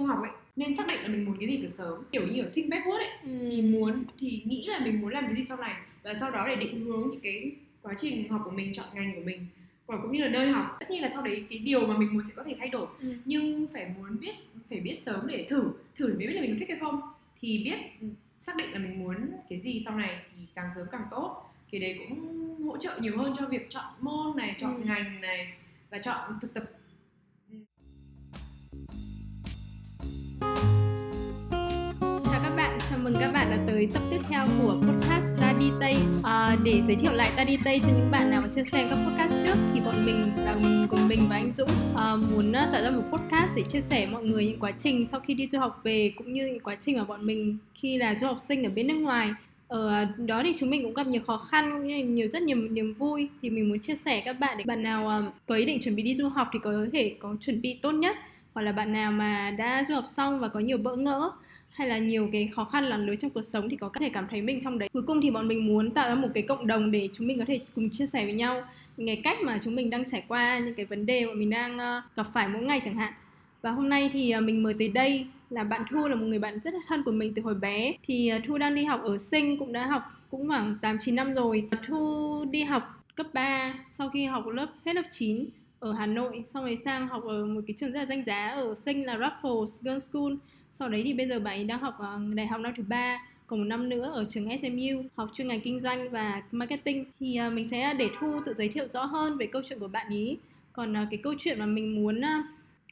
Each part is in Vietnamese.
du học ấy nên xác định là mình muốn cái gì từ sớm kiểu như ở think backward ấy Ừ. thì muốn thì nghĩ là mình muốn làm cái gì sau này và sau đó để định hướng những cái quá trình học của mình chọn ngành của mình còn cũng như là nơi học tất nhiên là sau đấy cái điều mà mình muốn sẽ có thể thay đổi Ừ. nhưng phải muốn biết phải biết sớm để thử thử để mới biết là mình có thích hay không thì biết xác định là mình muốn cái gì sau này thì càng sớm càng tốt thì đấy cũng hỗ trợ nhiều hơn cho việc chọn môn này chọn Ừ. ngành này và chọn thực tập mừng các bạn đã tới tập tiếp theo của podcast Ta đi Tây. À, để giới thiệu lại Ta đi Tây cho những bạn nào mà chưa xem các podcast trước thì bọn mình là mình cùng mình và anh Dũng à, muốn à, tạo ra một podcast để chia sẻ mọi người những quá trình sau khi đi du học về cũng như những quá trình mà bọn mình khi là du học sinh ở bên nước ngoài. Ở đó thì chúng mình cũng gặp nhiều khó khăn cũng như nhiều rất nhiều niềm vui thì mình muốn chia sẻ các bạn để bạn nào à, có ý định chuẩn bị đi du học thì có thể có chuẩn bị tốt nhất hoặc là bạn nào mà đã du học xong và có nhiều bỡ ngỡ hay là nhiều cái khó khăn lằn lưới trong cuộc sống thì có thể cảm thấy mình trong đấy. Cuối cùng thì bọn mình muốn tạo ra một cái cộng đồng để chúng mình có thể cùng chia sẻ với nhau những cái cách mà chúng mình đang trải qua, những cái vấn đề mà mình đang ờ, gặp phải mỗi ngày chẳng hạn. Và hôm nay thì ờ, mình mời tới đây là bạn Thu là một người bạn rất là thân của mình từ hồi bé. Thì ờ, Thu đang đi học ở Sinh, cũng đã học cũng khoảng 8 9 năm rồi. Thu đi học cấp 3 sau khi học lớp, hết lớp 9 ở Hà Nội, xong rồi sang học ở một cái trường rất là danh giá ở Sinh là Raffles Girls School sau đấy thì bây giờ bạn ấy đang học ờ, đại học năm thứ ba, còn một năm nữa ở trường SMU học chuyên ngành kinh doanh và marketing. Thì ờ, mình sẽ để thu, tự giới thiệu rõ hơn về câu chuyện của bạn ý. Còn ờ, cái câu chuyện mà mình muốn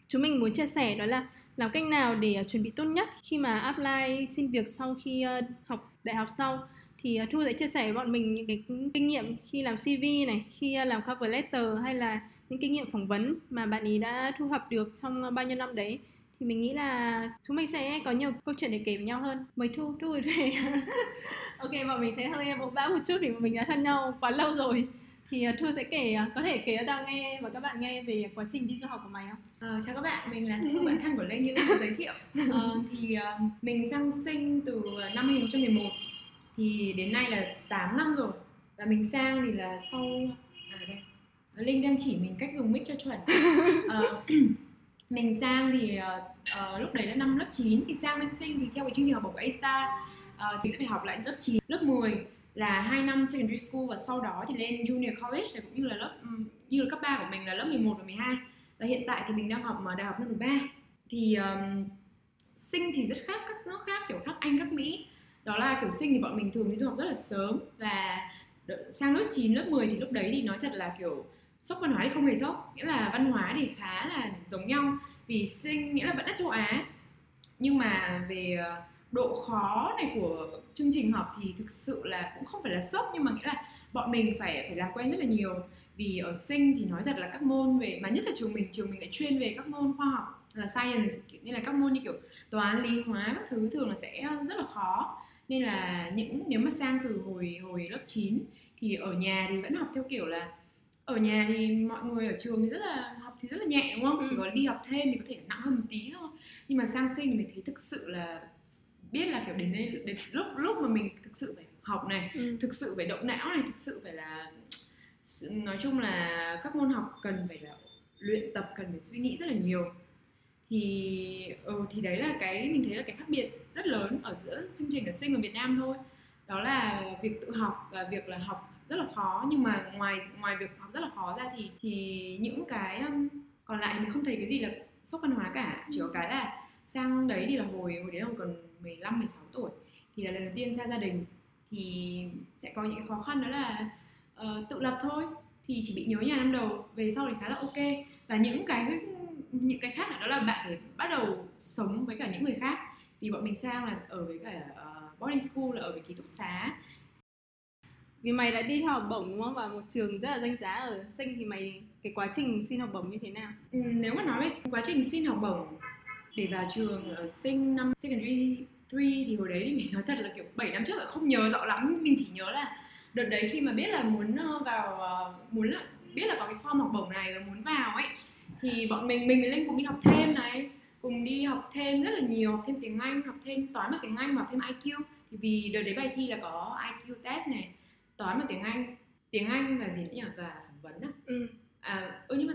chúng mình muốn chia sẻ đó là làm cách nào để chuẩn bị tốt nhất khi mà apply xin việc sau khi học đại học sau. Thì thu sẽ chia sẻ với bọn mình những cái kinh nghiệm khi làm CV này, khi làm cover letter hay là những kinh nghiệm phỏng vấn mà bạn ý đã thu thập được trong bao nhiêu năm đấy thì mình nghĩ là chúng mình sẽ có nhiều câu chuyện để kể với nhau hơn. Mời thu thu thuê ok bọn mình sẽ hơi bộ bã một chút vì bọn mình đã thân nhau quá lâu rồi. Thì uh, thu sẽ kể uh, có thể kể cho tao nghe và các bạn nghe về quá trình đi du học của mày không? Ờ, chào các bạn, mình là Thu, bạn thân của Lê như đã giới thiệu. Ờ, Thì ờ, mình sang sinh từ năm 2011 Thì đến nay là 8 năm rồi. Và mình sang thì là sau À đây, Linh đang chỉ mình cách dùng mic cho chuẩn. Ờ, mình sang thì uh, lúc đấy là năm lớp 9 Thì sang bên sinh thì theo cái chương trình học bổng của A-Star ờ, Thì sẽ phải học lại lớp 9, lớp 10 là 2 năm secondary school và sau đó thì lên junior college này cũng như là lớp ừm, như là cấp 3 của mình là lớp 11 và 12 và hiện tại thì mình đang học mà đại học năm thứ thì um, sinh thì rất khác các nước khác kiểu khác anh các mỹ. Đó là kiểu sinh thì bọn mình thường đi du học rất là sớm và sang lớp 9, lớp 10 thì lúc đấy thì nói thật là kiểu sốc văn hóa thì không hề sốc, nghĩa là văn hóa thì khá là giống nhau, vì sinh nghĩa là vẫn là châu á. Nhưng mà về ờ, độ khó này của chương trình học thì thực sự là cũng không phải là sốc, nhưng mà nghĩa là bọn mình phải phải làm quen rất là nhiều. Vì ở sinh thì nói thật là các môn về, mà nhất là trường mình trường mình lại chuyên về các môn khoa học là science như là các môn như kiểu toán, lý hóa các thứ thường là sẽ rất là khó. Nên là những, nếu mà sang từ hồi hồi lớp 9 thì ở nhà thì vẫn học theo kiểu là ở nhà thì mọi người ở trường thì rất là học thì rất là nhẹ đúng không Ừ. chỉ có đi học thêm thì có thể nặng hơn một tí thôi nhưng mà sang sinh thì mình thấy thực sự là biết là kiểu đến đây đến lúc lúc mà mình thực sự phải học này ừ. thực sự phải động não này thực sự phải là nói chung là các môn học cần phải là luyện tập cần phải suy nghĩ rất là nhiều thì ừ, thì đấy là cái mình thấy là cái khác biệt rất lớn ở giữa chương trình ở sinh ở Việt Nam thôi đó là việc tự học và việc là học rất là khó nhưng mà ngoài ngoài việc học rất là khó ra thì thì những cái um, còn lại mình không thấy cái gì là sốc văn hóa cả. Chỉ có cái là sang đấy thì là hồi hồi đấy là còn 15 16 tuổi. Thì là lần đầu tiên xa gia đình thì sẽ có những khó khăn đó là ờ, tự lập thôi. Thì chỉ bị nhớ nhà năm đầu về sau thì khá là ok. Và những cái những cái khác nữa đó là bạn phải bắt đầu sống với cả những người khác. Vì bọn mình sang là ở với cả ờ, boarding school là ở với ký túc xá vì mày đã đi theo học bổng đúng không? Và một trường rất là danh giá ở sinh thì mày cái quá trình xin học bổng như thế nào? Ừ, nếu mà nói về quá trình xin học bổng để vào trường ở sinh năm secondary 3 thì hồi đấy thì mình nói thật là kiểu 7 năm trước rồi không nhớ rõ lắm. Mình chỉ nhớ là đợt đấy khi mà biết là muốn ờ, vào ờ, muốn là biết là có cái form học bổng này và muốn vào ấy thì bọn mình mình với Linh cùng đi học thêm này cùng đi học thêm rất là nhiều học thêm tiếng Anh học thêm toán và tiếng Anh và học thêm IQ thì vì đợt đấy bài thi là có IQ test này toán và tiếng Anh. Tiếng Anh và gì nữa nhỉ? Và phỏng vấn á. Ừ. À ừ nhưng mà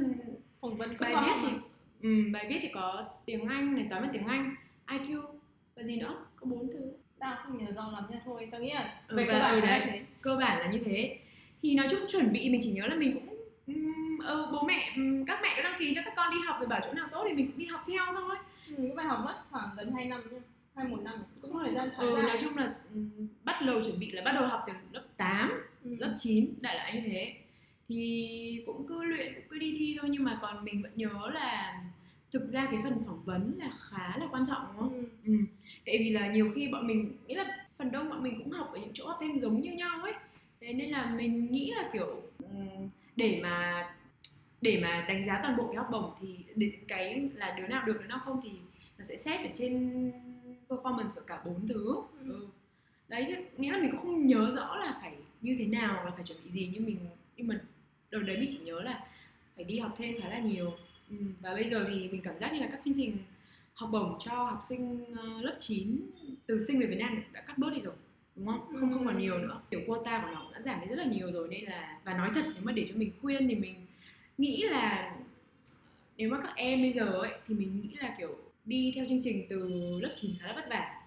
phỏng vấn có bài viết thì ừ, bài viết thì có tiếng Anh này toán và tiếng Anh IQ và gì nữa? Có bốn thứ. Tao không nhớ rõ lắm nha. Thôi tao nghĩ là Ừ, về và- cơ bản ừ, là đấy. thế. Cơ bản là như thế. Thì nói chung chuẩn bị mình chỉ nhớ là mình cũng ừm, ờ, bố mẹ ừm, các mẹ có đăng ký cho các con đi học rồi bảo chỗ nào tốt thì mình cũng đi học theo thôi. Mình cũng phải học mất khoảng gần 2 năm nha. Hai một năm cũng có thời gian khá ừ, dài nói chung là bắt đầu chuẩn bị là bắt đầu học từ lớp 8 Ừ. lớp 9 đại loại như thế thì cũng cứ luyện cũng cứ đi thi thôi nhưng mà còn mình vẫn nhớ là thực ra cái phần phỏng vấn là khá là quan trọng đúng không? Ừ. Ừ. Tại vì là nhiều khi bọn mình nghĩ là phần đông bọn mình cũng học ở những chỗ học thêm giống như nhau ấy. Thế nên là mình nghĩ là kiểu ừm, để mà để mà đánh giá toàn bộ cái học bổng thì đến cái là đứa nào được đứa nào không thì nó sẽ xét ở trên performance của cả bốn thứ. Ừ. Ừ. Đấy nghĩa là mình cũng không nhớ rõ là phải như thế nào là phải chuẩn bị gì nhưng mình nhưng mà đợt đấy mình chỉ nhớ là phải đi học thêm khá là nhiều. Ừ. và bây giờ thì mình cảm giác như là các chương trình học bổng cho học sinh ờ, lớp 9 từ sinh về Việt Nam đã cắt bớt đi rồi đúng không? Không không còn nhiều nữa. Kiểu quota của nó cũng đã giảm đi rất là nhiều rồi nên là và nói thật nếu mà để cho mình khuyên thì mình nghĩ là nếu mà các em bây giờ ấy thì mình nghĩ là kiểu đi theo chương trình từ lớp 9 khá là vất vả.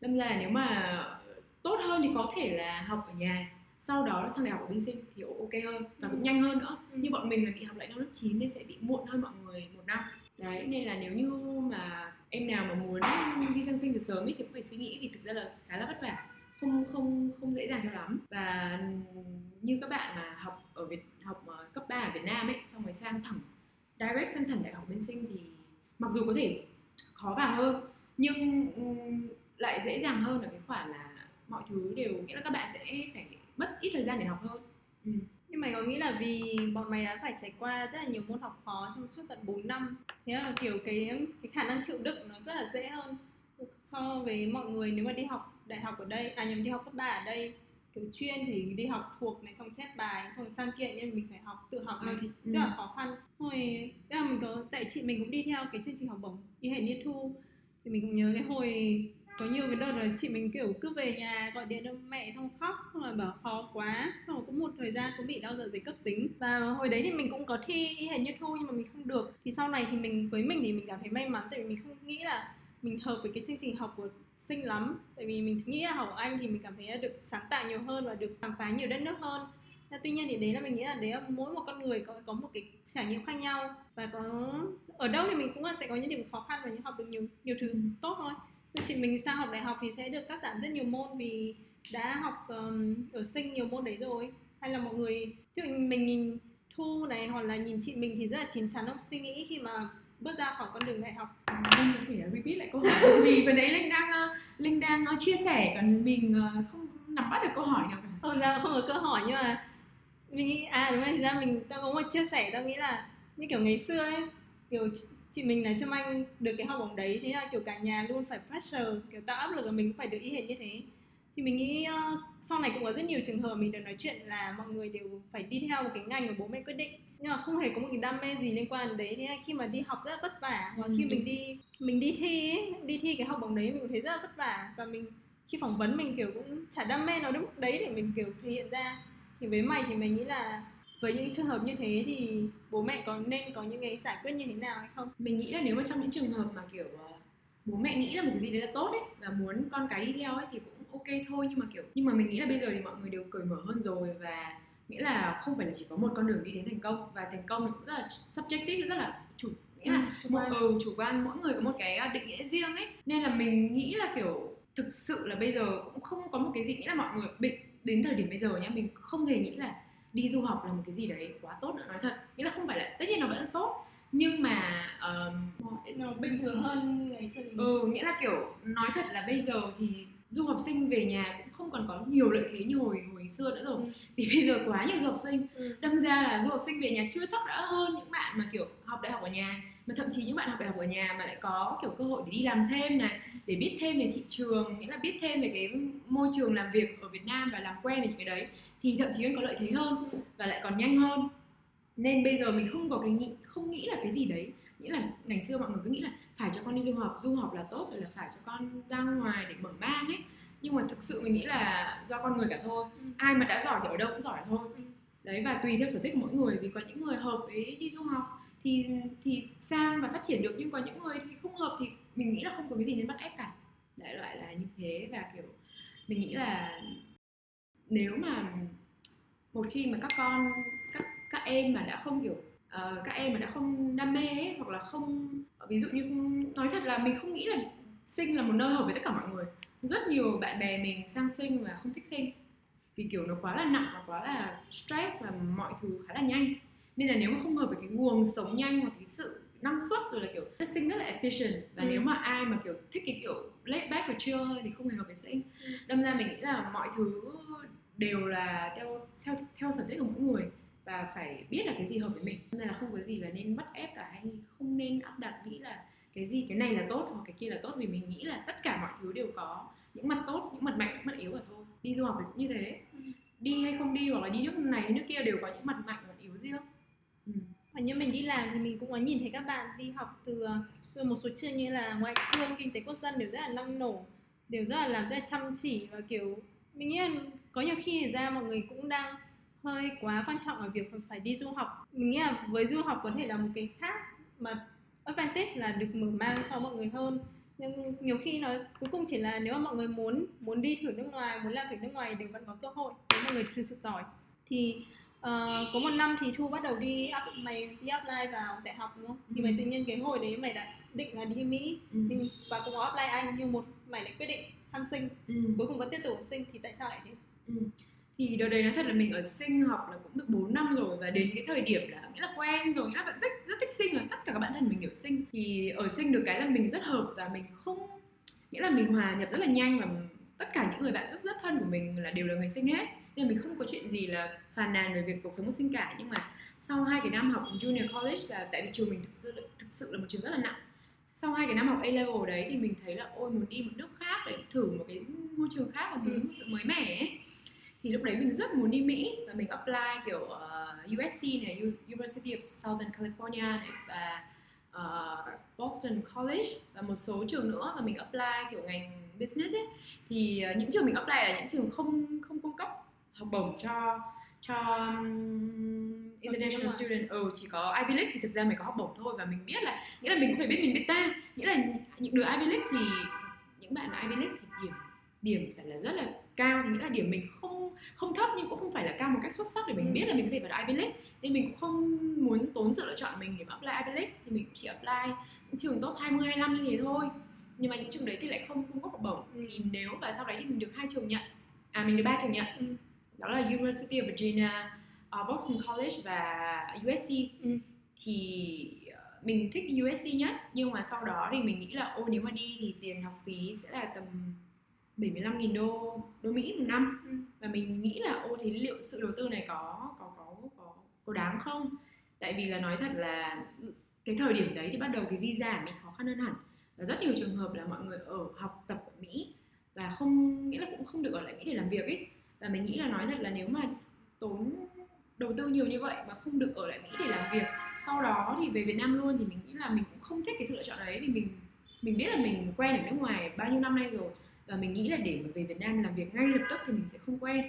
Đâm ra là nếu mà tốt hơn thì có thể là học ở nhà sau đó sang đại học ở bên sinh thì ok hơn và cũng Ừ. nhanh hơn nữa Ừ. như bọn mình là bị học lại năm lớp 9 nên sẽ bị muộn hơn mọi người một năm đấy nên là nếu như mà em nào mà muốn đi sang sinh từ sớm ấy thì cũng phải suy nghĩ vì thực ra là khá là vất vả không không không dễ dàng cho lắm và như các bạn mà học ở Việt học ờ, cấp 3 ở Việt Nam ấy xong rồi sang thẳng direct sang thẳng đại học bên sinh thì mặc dù có thể khó vào hơn nhưng lại dễ dàng hơn ở cái khoản là mọi thứ đều nghĩa là các bạn sẽ phải mất ít thời gian để học hơn ừ. Nhưng mày có nghĩ là vì bọn mày đã phải trải qua rất là nhiều môn học khó trong suốt tận 4 năm Thế là kiểu cái cái khả năng chịu đựng nó rất là dễ hơn so với mọi người nếu mà đi học đại học ở đây, à nhầm đi học cấp 3 ở đây kiểu chuyên thì đi học thuộc này xong chép bài xong sang kia nhưng mình phải học tự học này Ờ, thì, ừ. rất là khó khăn rồi thế là mình có tại chị mình cũng đi theo cái chương trình học bổng đi hệ niên thu thì mình cũng nhớ cái hồi có nhiều cái đợt là chị mình, kiểu, cứ về nhà gọi điện cho mẹ xong khóc, xong rồi bảo khó quá, xong rồi cũng một thời gian cũng bị đau dạ dày cấp tính. Và hồi đấy thì mình cũng có thi hình hệ như thu nhưng mà mình không được. Thì sau này thì mình, với mình thì mình cảm thấy may mắn tại vì mình không nghĩ là mình hợp với cái chương trình học của sinh lắm. Tại vì mình nghĩ là học ở anh thì mình cảm thấy là được sáng tạo nhiều hơn và được khám phá nhiều đất nước hơn. Tuy nhiên thì đấy là mình nghĩ là đấy là mỗi một con người có có một cái trải nghiệm khác nhau. Và có, ở đâu thì mình cũng là sẽ có những điểm khó khăn và những học được nhiều nhiều thứ tốt thôi chị mình sang học đại học thì sẽ được cắt giảm rất nhiều môn vì đã học um, ở sinh nhiều môn đấy rồi. Hay là mọi người dụ mình nhìn thu này hoặc là nhìn chị mình thì rất là chín chắn trong suy nghĩ khi mà bước ra khỏi con đường đại học. Có thể repeat lại câu hỏi vì vừa nãy Linh đang Linh đang chia sẻ còn mình ờ, không nắm bắt được câu hỏi nào không ra không có câu hỏi nhưng mà mình nghĩ à đúng rồi ra mình tao có một chia sẻ tao nghĩ là như kiểu ngày xưa ấy kiểu chị- mình là trâm anh được cái học bổng đấy thế là kiểu cả nhà luôn phải pressure kiểu tạo áp lực là mình cũng phải được y hệt như thế. Thì mình nghĩ ờ, sau này cũng có rất nhiều trường hợp mình được nói chuyện là mọi người đều phải đi theo một cái ngành mà bố mẹ quyết định. Nhưng mà không hề có một cái đam mê gì liên quan đến đấy. Thế khi mà đi học rất là vất vả và Ừ. khi mình đi mình đi thi ấy, đi thi cái học bổng đấy mình cũng thấy rất là vất vả. Và mình khi phỏng vấn mình kiểu cũng chả đam mê nó đến mức đấy để mình kiểu thể hiện ra. Thì với mày thì mình nghĩ là với những trường hợp như thế thì bố mẹ có nên có những cái giải quyết như thế nào hay không? Mình nghĩ là nếu mà trong những trường hợp mà kiểu ờ, bố mẹ nghĩ là một cái gì đấy là tốt ấy và muốn con cái đi theo ấy thì cũng ok thôi. Nhưng mà kiểu nhưng mà mình nghĩ là bây giờ thì mọi người đều cởi mở hơn rồi và nghĩa là không phải là chỉ có một con đường đi đến thành công. Và thành công thì cũng rất là subjective rất là chủ nghĩa là Ừ, chủ quan. ừ, chủ quan. Mỗi người có một cái ờ, định nghĩa riêng ấy. Nên là mình nghĩ là kiểu thực sự là bây giờ cũng không có một cái gì nghĩ là mọi người bị đến thời điểm bây giờ nhá mình không hề nghĩ là đi du học là một cái gì đấy quá tốt nữa nói thật. Nghĩa là không phải là tất nhiên nó vẫn là tốt nhưng mà um, nó bình thường hơn ngày xưa. Ừ nghĩa là kiểu nói thật là bây giờ thì du học sinh về nhà cũng không còn có nhiều lợi thế như hồi hồi xưa nữa rồi. Ừ. vì bây giờ quá nhiều du học sinh. Ừ. đâm ra là du học sinh về nhà chưa chắc đã hơn những bạn mà kiểu học đại học ở nhà mà thậm chí những bạn học đại học ở nhà mà lại có kiểu cơ hội để đi làm thêm này để biết thêm về thị trường nghĩa là biết thêm về cái môi trường làm việc ở Việt Nam và làm quen với những cái đấy thì thậm chí còn có lợi thế hơn và lại còn nhanh hơn. Nên bây giờ mình không có cái nghĩ không nghĩ là cái gì đấy. Nghĩa là ngày xưa mọi người cứ nghĩ là phải cho con đi du học du học là tốt rồi là phải cho con ra ngoài để mở mang ấy. Nhưng mà thực sự mình nghĩ là do con người cả thôi. Ừ. ai mà đã giỏi thì ở đâu cũng giỏi thôi. Ừ. đấy và tùy theo sở thích của mỗi người vì có những người hợp với đi du học thì thì sang và phát triển được nhưng có những người thì không hợp thì mình nghĩ là không có cái gì nên bắt ép cả. Đại loại là như thế và kiểu mình nghĩ là nếu mà một khi mà các con các các em mà đã không kiểu uh, các em mà đã không đam mê ấy, hoặc là không ví dụ như nói thật là mình không nghĩ là sinh là một nơi hợp với tất cả mọi người. Rất nhiều bạn bè mình sang sinh và không thích sinh. Vì kiểu nó quá là nặng và quá là stress và mọi thứ khá là nhanh. Nên là nếu mà không hợp với cái guồng sống nhanh hoặc cái sự năng suất rồi là kiểu sinh rất là efficient. Và ừ. nếu mà ai mà kiểu thích cái kiểu laid back và chill thì không hề hợp với sinh. Ừ. đâm ra mình nghĩ là mọi thứ đều là theo theo theo sở thích của mỗi người và phải biết là cái gì hợp với mình nên là không có gì là nên bắt ép cả hay không nên áp đặt nghĩ là cái gì cái này là tốt hoặc cái kia là tốt vì mình nghĩ là tất cả mọi thứ đều có những mặt tốt những mặt mạnh những mặt yếu và thôi đi du học thì cũng như thế ừ. đi hay không đi hoặc là đi nước này hay nước kia đều có những mặt mạnh và mặt yếu riêng ừ. và như mình đi làm thì mình cũng có nhìn thấy các bạn đi học từ từ một số trường như là ngoại thương kinh tế quốc dân đều rất là năng nổ đều rất là làm rất là chăm chỉ và kiểu mình nghĩ là có nhiều khi ra mọi người cũng đang hơi quá quan trọng ở việc phải đi du học mình nghĩ là với du học có thể là một cái khác mà advantage là được mở mang so mọi người hơn nhưng nhiều khi nó cuối cùng chỉ là nếu mà mọi người muốn muốn đi thử nước ngoài muốn làm thử nước ngoài đều vẫn có cơ hội nếu mọi người thực sự giỏi thì uh, có một năm thì thu bắt đầu đi up, mày đi apply vào đại học đúng không ừ. thì mày tự nhiên cái hồi đấy mày đã định là đi mỹ ừ. và cũng có apply anh nhưng một mày lại quyết định sang sinh ừ. cuối cùng vẫn tiếp tục sinh thì tại sao lại thế ừ. Thì đợt đấy nói thật là mình ở sinh học là cũng được 4 năm rồi và đến cái thời điểm là nghĩa là quen rồi nghĩa là vẫn rất rất thích sinh rồi tất cả các bạn thân mình đều sinh. Thì ở sinh được cái là mình rất hợp và mình không nghĩa là mình hòa nhập rất là nhanh và tất cả những người bạn rất rất thân của mình là đều là người sinh hết. Nên mình không có chuyện gì là phàn nàn về việc cuộc sống của sinh cả. Nhưng mà sau hai cái năm học junior college là tại vì trường mình thực sự thực sự là một trường rất là nặng. Sau hai cái năm học A level đấy thì mình thấy là ôi muốn đi một nước khác để thử một cái môi trường khác và muốn một sự mới mẻ ấy thì lúc đấy mình rất muốn đi Mỹ và mình apply kiểu uh, ờ, USC này University of Southern California này và uh, Boston College và một số trường nữa và mình apply kiểu ngành business ấy. Thì uh, những trường mình apply là những trường không không cung cấp học bổng cho cho um, international student. Ừ chỉ có Ivy League thì thực ra mày có học bổng thôi và mình biết là nghĩa là mình cũng phải biết mình biết ta. Nghĩa là những đứa Ivy League thì những bạn Ivy League thì điểm điểm phải là rất là cao thì nghĩa là điểm mình không không thấp nhưng cũng không phải là cao một cách xuất sắc để mình ừ. biết là mình có thể vào Ivy League nên mình cũng không muốn tốn sự lựa chọn mình để apply Ivy League thì mình cũng chỉ apply những trường top 20 25 như thế thôi nhưng mà những trường đấy thì lại không cung cấp học bổng ừ. thì nếu và sau đấy thì mình được hai trường nhận à mình được ba trường nhận ừ. đó là University of Virginia uh, Boston College và USC ừ. thì ờ, mình thích USC nhất nhưng mà sau đó thì mình nghĩ là ô nếu mà đi thì tiền học phí sẽ là tầm 75.000 đô đô Mỹ một năm. Ừ. và mình nghĩ là ô thì liệu sự đầu tư này có có có có có đáng không? Tại vì là nói thật là cái thời điểm đấy thì bắt đầu cái visa của mình khó khăn hơn hẳn. Và rất nhiều trường hợp là mọi người ở học tập ở Mỹ và không nghĩa là cũng không được ở lại Mỹ để làm việc ấy. Và mình nghĩ là nói thật là nếu mà tốn đầu tư nhiều như vậy mà không được ở lại Mỹ để làm việc sau đó thì về Việt Nam luôn thì mình nghĩ là mình cũng không thích cái sự lựa chọn đấy. Vì mình mình biết là mình quen ở nước ngoài bao nhiêu năm nay rồi và mình nghĩ là để mà về Việt Nam làm việc ngay lập tức thì mình sẽ không quen.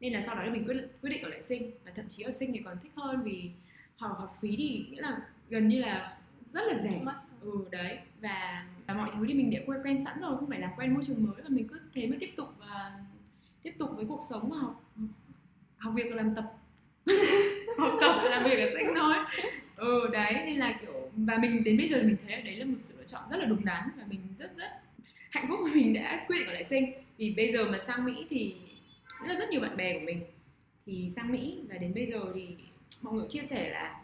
Nên là sau đó thì mình quyết quyết định ở lại sinh. Và thậm chí ở sinh thì còn thích hơn vì học học phí thì nghĩa là gần như là rất là rẻ. Ừ đấy. Và, và mọi thứ thì mình đã quen quen sẵn rồi không phải làm quen môi trường mới. Và mình cứ thế mới tiếp tục và tiếp tục với cuộc sống và học học việc và làm tập. Học tập và làm việc ở sinh thôi. Ừ đấy. Nên là kiểu và mình đến bây giờ mình thấy đấy là một sự lựa chọn rất là đúng đắn và mình rất rất hạnh phúc của mình đã quyết định ở lại sinh. Vì bây giờ mà sang mỹ thì rất rất nhiều bạn bè của mình. Thì sang mỹ và đến bây giờ thì mọi người chia sẻ là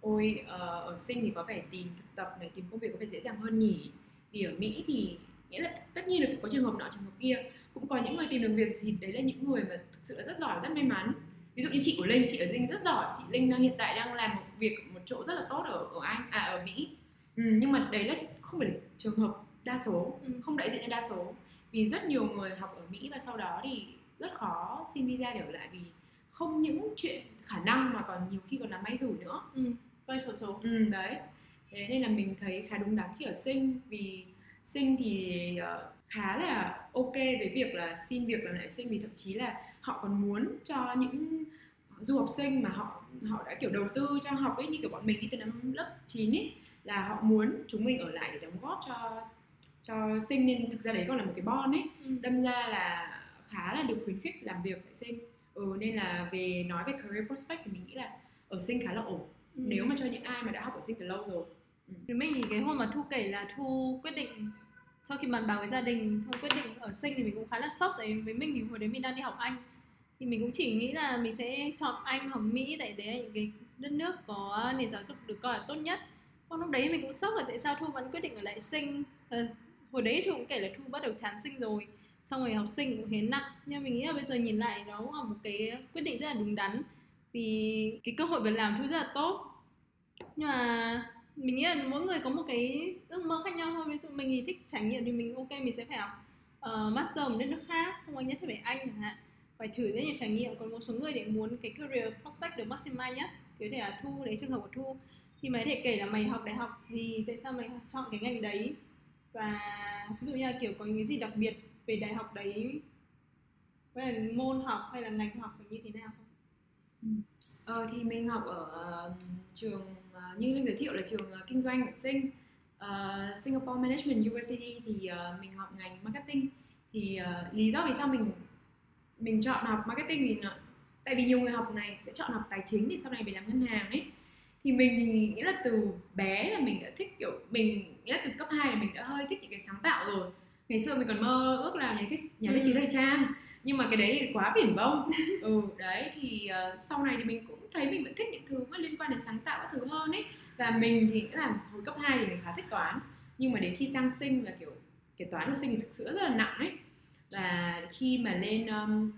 ôi uh, ở sinh thì có vẻ tìm thực tập này tìm công việc có vẻ dễ dàng hơn nhỉ. Vì ở mỹ thì nghĩa là tất nhiên là cũng có trường hợp nọ trường hợp kia. Cũng có những người tìm được việc thì đấy là những người mà thực sự là rất giỏi rất may mắn. Ví dụ như chị của linh chị ở dinh rất giỏi. Chị linh đang hiện tại đang làm một việc một chỗ rất là tốt ở ở anh à ở mỹ. Ừ, nhưng mà đấy là không phải là trường hợp đa số ừ. không đại diện cho đa số vì rất nhiều người học ở Mỹ và sau đó thì rất khó xin visa để ở lại vì không những chuyện khả năng mà còn nhiều khi còn là may rủi nữa ừ. vay sổ số ừ, đấy thế nên là mình thấy khá đúng đắn khi ở sinh vì sinh thì uh, khá là ok với việc là xin việc làm lại sinh vì thậm chí là họ còn muốn cho những du học sinh mà họ họ đã kiểu đầu tư cho học ấy như kiểu bọn mình đi từ năm lớp 9 ấy là họ muốn chúng mình ở lại để đóng góp cho cho sinh nên thực ra đấy còn là một cái bon ấy. Ừ. đâm ra là khá là được khuyến khích làm việc tại sinh. Ừ, nên là về nói về career prospect thì mình nghĩ là ở sinh khá là ổn. Ừ. nếu mà cho những ai mà đã học ở sinh từ lâu rồi. Với mình thì cái hôm mà Thu kể là Thu quyết định sau khi bàn bạc với gia đình Thu quyết định ở sinh thì mình cũng khá là sốc tại với mình thì hồi đấy mình đang đi học Anh. Thì mình cũng chỉ nghĩ là mình sẽ chọn Anh hoặc Mỹ tại đấy là những cái đất nước có nền giáo dục được coi là tốt nhất. Còn lúc đấy mình cũng sốc là tại sao Thu vẫn quyết định ở lại sinh? Ờ, hồi đấy Thu cũng kể là Thu bắt đầu chán sinh rồi xong rồi học sinh cũng hiến nặng. Nhưng mình nghĩ là bây giờ nhìn lại nó cũng là một cái quyết định rất là đúng đắn. Vì cái cơ hội việc làm Thu rất là tốt. Nhưng mà mình nghĩ là mỗi người có một cái ước mơ khác nhau thôi. Ví dụ mình thì thích trải nghiệm thì mình ok mình sẽ phải học uh, master ở một đất nước khác không có nhất thiết phải anh chẳng hạn. Phải thử rất nhiều trải nghiệm. Còn một số người thì muốn cái career prospect được maximize nhất. Kiểu thể là thu đấy trường hợp của thu. Thì mày có thể kể là mày học đại học gì? Tại sao mày chọn cái ngành đấy? Và ví dụ như là kiểu có những cái gì đặc biệt về đại học đấy hay là môn học hay là ngành học là như thế nào không? Ừ. Ờ, thì mình học ở ờ, trường ờ, như Linh giới thiệu là trường ờ, kinh doanh ở Sing uh, Singapore Management University thì uh, mình học ngành marketing. Thì uh, lý do vì sao mình mình chọn học marketing thì nó, tại vì nhiều người học này sẽ chọn học tài chính thì sau này về làm ngân hàng ấy thì mình thì nghĩ là từ bé là mình đã thích kiểu mình nghĩ là từ cấp 2 là mình đã hơi thích những cái sáng tạo rồi. Ngày xưa mình còn mơ ước làm nhà thiết nhà thiết kế Ừ. thời trang nhưng mà cái đấy thì quá viển vông. Ừ đấy thì ờ, sau này thì mình cũng thấy mình vẫn thích những thứ mà liên quan đến sáng tạo các thứ hơn ấy. Và mình thì nghĩ là hồi cấp 2 thì mình khá thích toán nhưng mà đến khi sang sinh là kiểu cái toán của sinh thì thực sự rất là nặng ấy. Và khi mà lên um,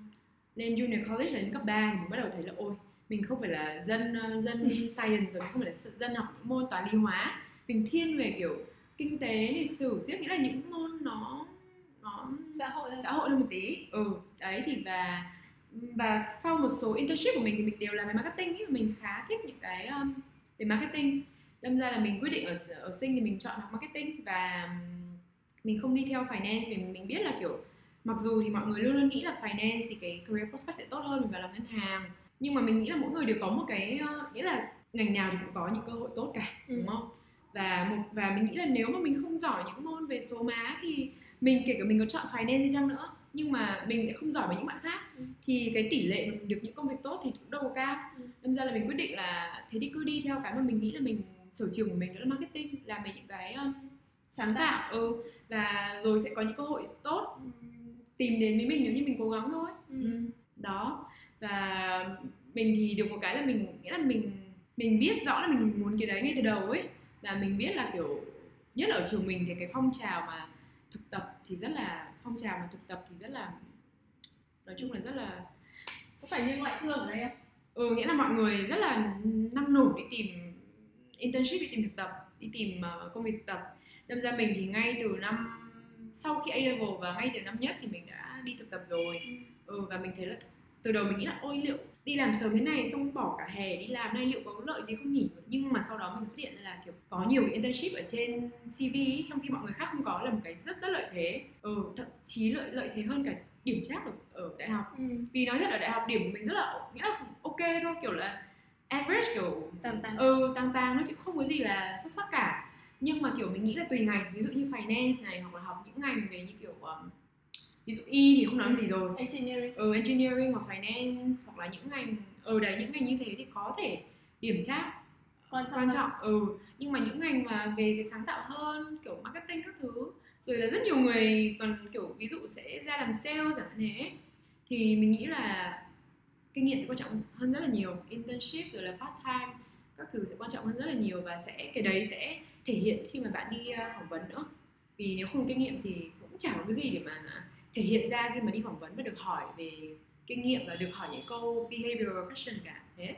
lên junior college là lên cấp 3 thì mình bắt đầu thấy là ôi mình không phải là dân ờ, dân science rồi mình không phải là dân học những môn toán lý hóa. Mình thiên về kiểu kinh tế lịch sử siết nghĩa là những môn nó nó xã hội xã hội hơn một tí. Ừ đấy thì và và sau một số internship của mình thì mình đều làm về marketing ý, mình khá thích những cái um, về marketing. Đâm ra là mình quyết định ở ở sinh thì mình chọn học marketing và um, mình không đi theo finance vì mình biết là kiểu mặc dù thì mọi người luôn luôn nghĩ là finance thì cái career prospect sẽ tốt hơn mình vào làm ngân hàng nhưng mà mình nghĩ là mỗi người đều có một cái uh, nghĩa là ngành nào thì cũng có những cơ hội tốt cả Ừ. đúng không và một và mình nghĩ là nếu mà mình không giỏi những môn về số má thì mình kể cả mình có chọn finance đi chăng nữa nhưng mà mình lại không giỏi với những bạn khác Ừ. thì cái tỷ lệ mình được những công việc tốt thì cũng đâu có cao Ừ. đâm ra là mình quyết định là thế thì cứ đi theo cái mà mình nghĩ là mình sở trường của mình đó là marketing làm về những cái um, sáng tạo ừ và rồi sẽ có những cơ hội tốt ừm, tìm đến với mình nếu như mình cố gắng thôi Ừ. ừ. đó và mình thì được một cái là mình nghĩa là mình mình biết rõ là mình muốn cái đấy ngay từ đầu ấy. Và mình biết là kiểu nhất là ở trường mình thì cái phong trào mà thực tập thì rất là phong trào mà thực tập thì rất là nói chung là rất là có phải như ngoại thương ở đây không? Ừ nghĩa là mọi người rất là năng nổ đi tìm internship đi tìm thực tập đi tìm ờ, công việc thực tập. Đâm ra mình thì ngay từ năm sau khi A level và ngay từ năm nhất thì mình đã đi thực tập rồi. Ừ, và mình thấy là từ đầu mình nghĩ là ôi liệu đi làm sớm thế này xong bỏ cả hè đi làm này liệu có lợi gì không nhỉ? Nhưng mà sau đó mình phát hiện là kiểu có nhiều cái internship ở trên CV ý, trong khi mọi người khác không có là một cái rất rất lợi thế. Ừ, thậm chí lợi lợi thế hơn cả điểm trác ở, ở đại học. Ừ. vì nói thật ở đại học điểm của mình rất là nghĩa là ok thôi kiểu là average kiểu tàn tàn ừ tàng tàng nó chứ không có gì là xuất sắc cả. Nhưng mà kiểu mình nghĩ là tùy ngành ví dụ như finance này hoặc là học những ngành về như kiểu um, ví dụ y thì không nói gì rồi. Engineering. Ừ, engineering hoặc finance hoặc là những ngành ở đấy những ngành như thế thì có thể điểm trác quan trọng quan trọng ừ. Nhưng mà những ngành mà về cái sáng tạo hơn kiểu marketing các thứ rồi là rất nhiều người còn kiểu ví dụ sẽ ra làm sale chẳng hạn thế thì mình nghĩ là kinh nghiệm sẽ quan trọng hơn rất là nhiều. Internship rồi là part time các thứ sẽ quan trọng hơn rất là nhiều và sẽ cái đấy sẽ thể hiện khi mà bạn đi uh, phỏng vấn nữa. Vì nếu không kinh nghiệm thì cũng chẳng có cái gì để mà thể hiện ra khi mà đi phỏng vấn và được hỏi về kinh nghiệm và được hỏi những câu behavioral question cả thế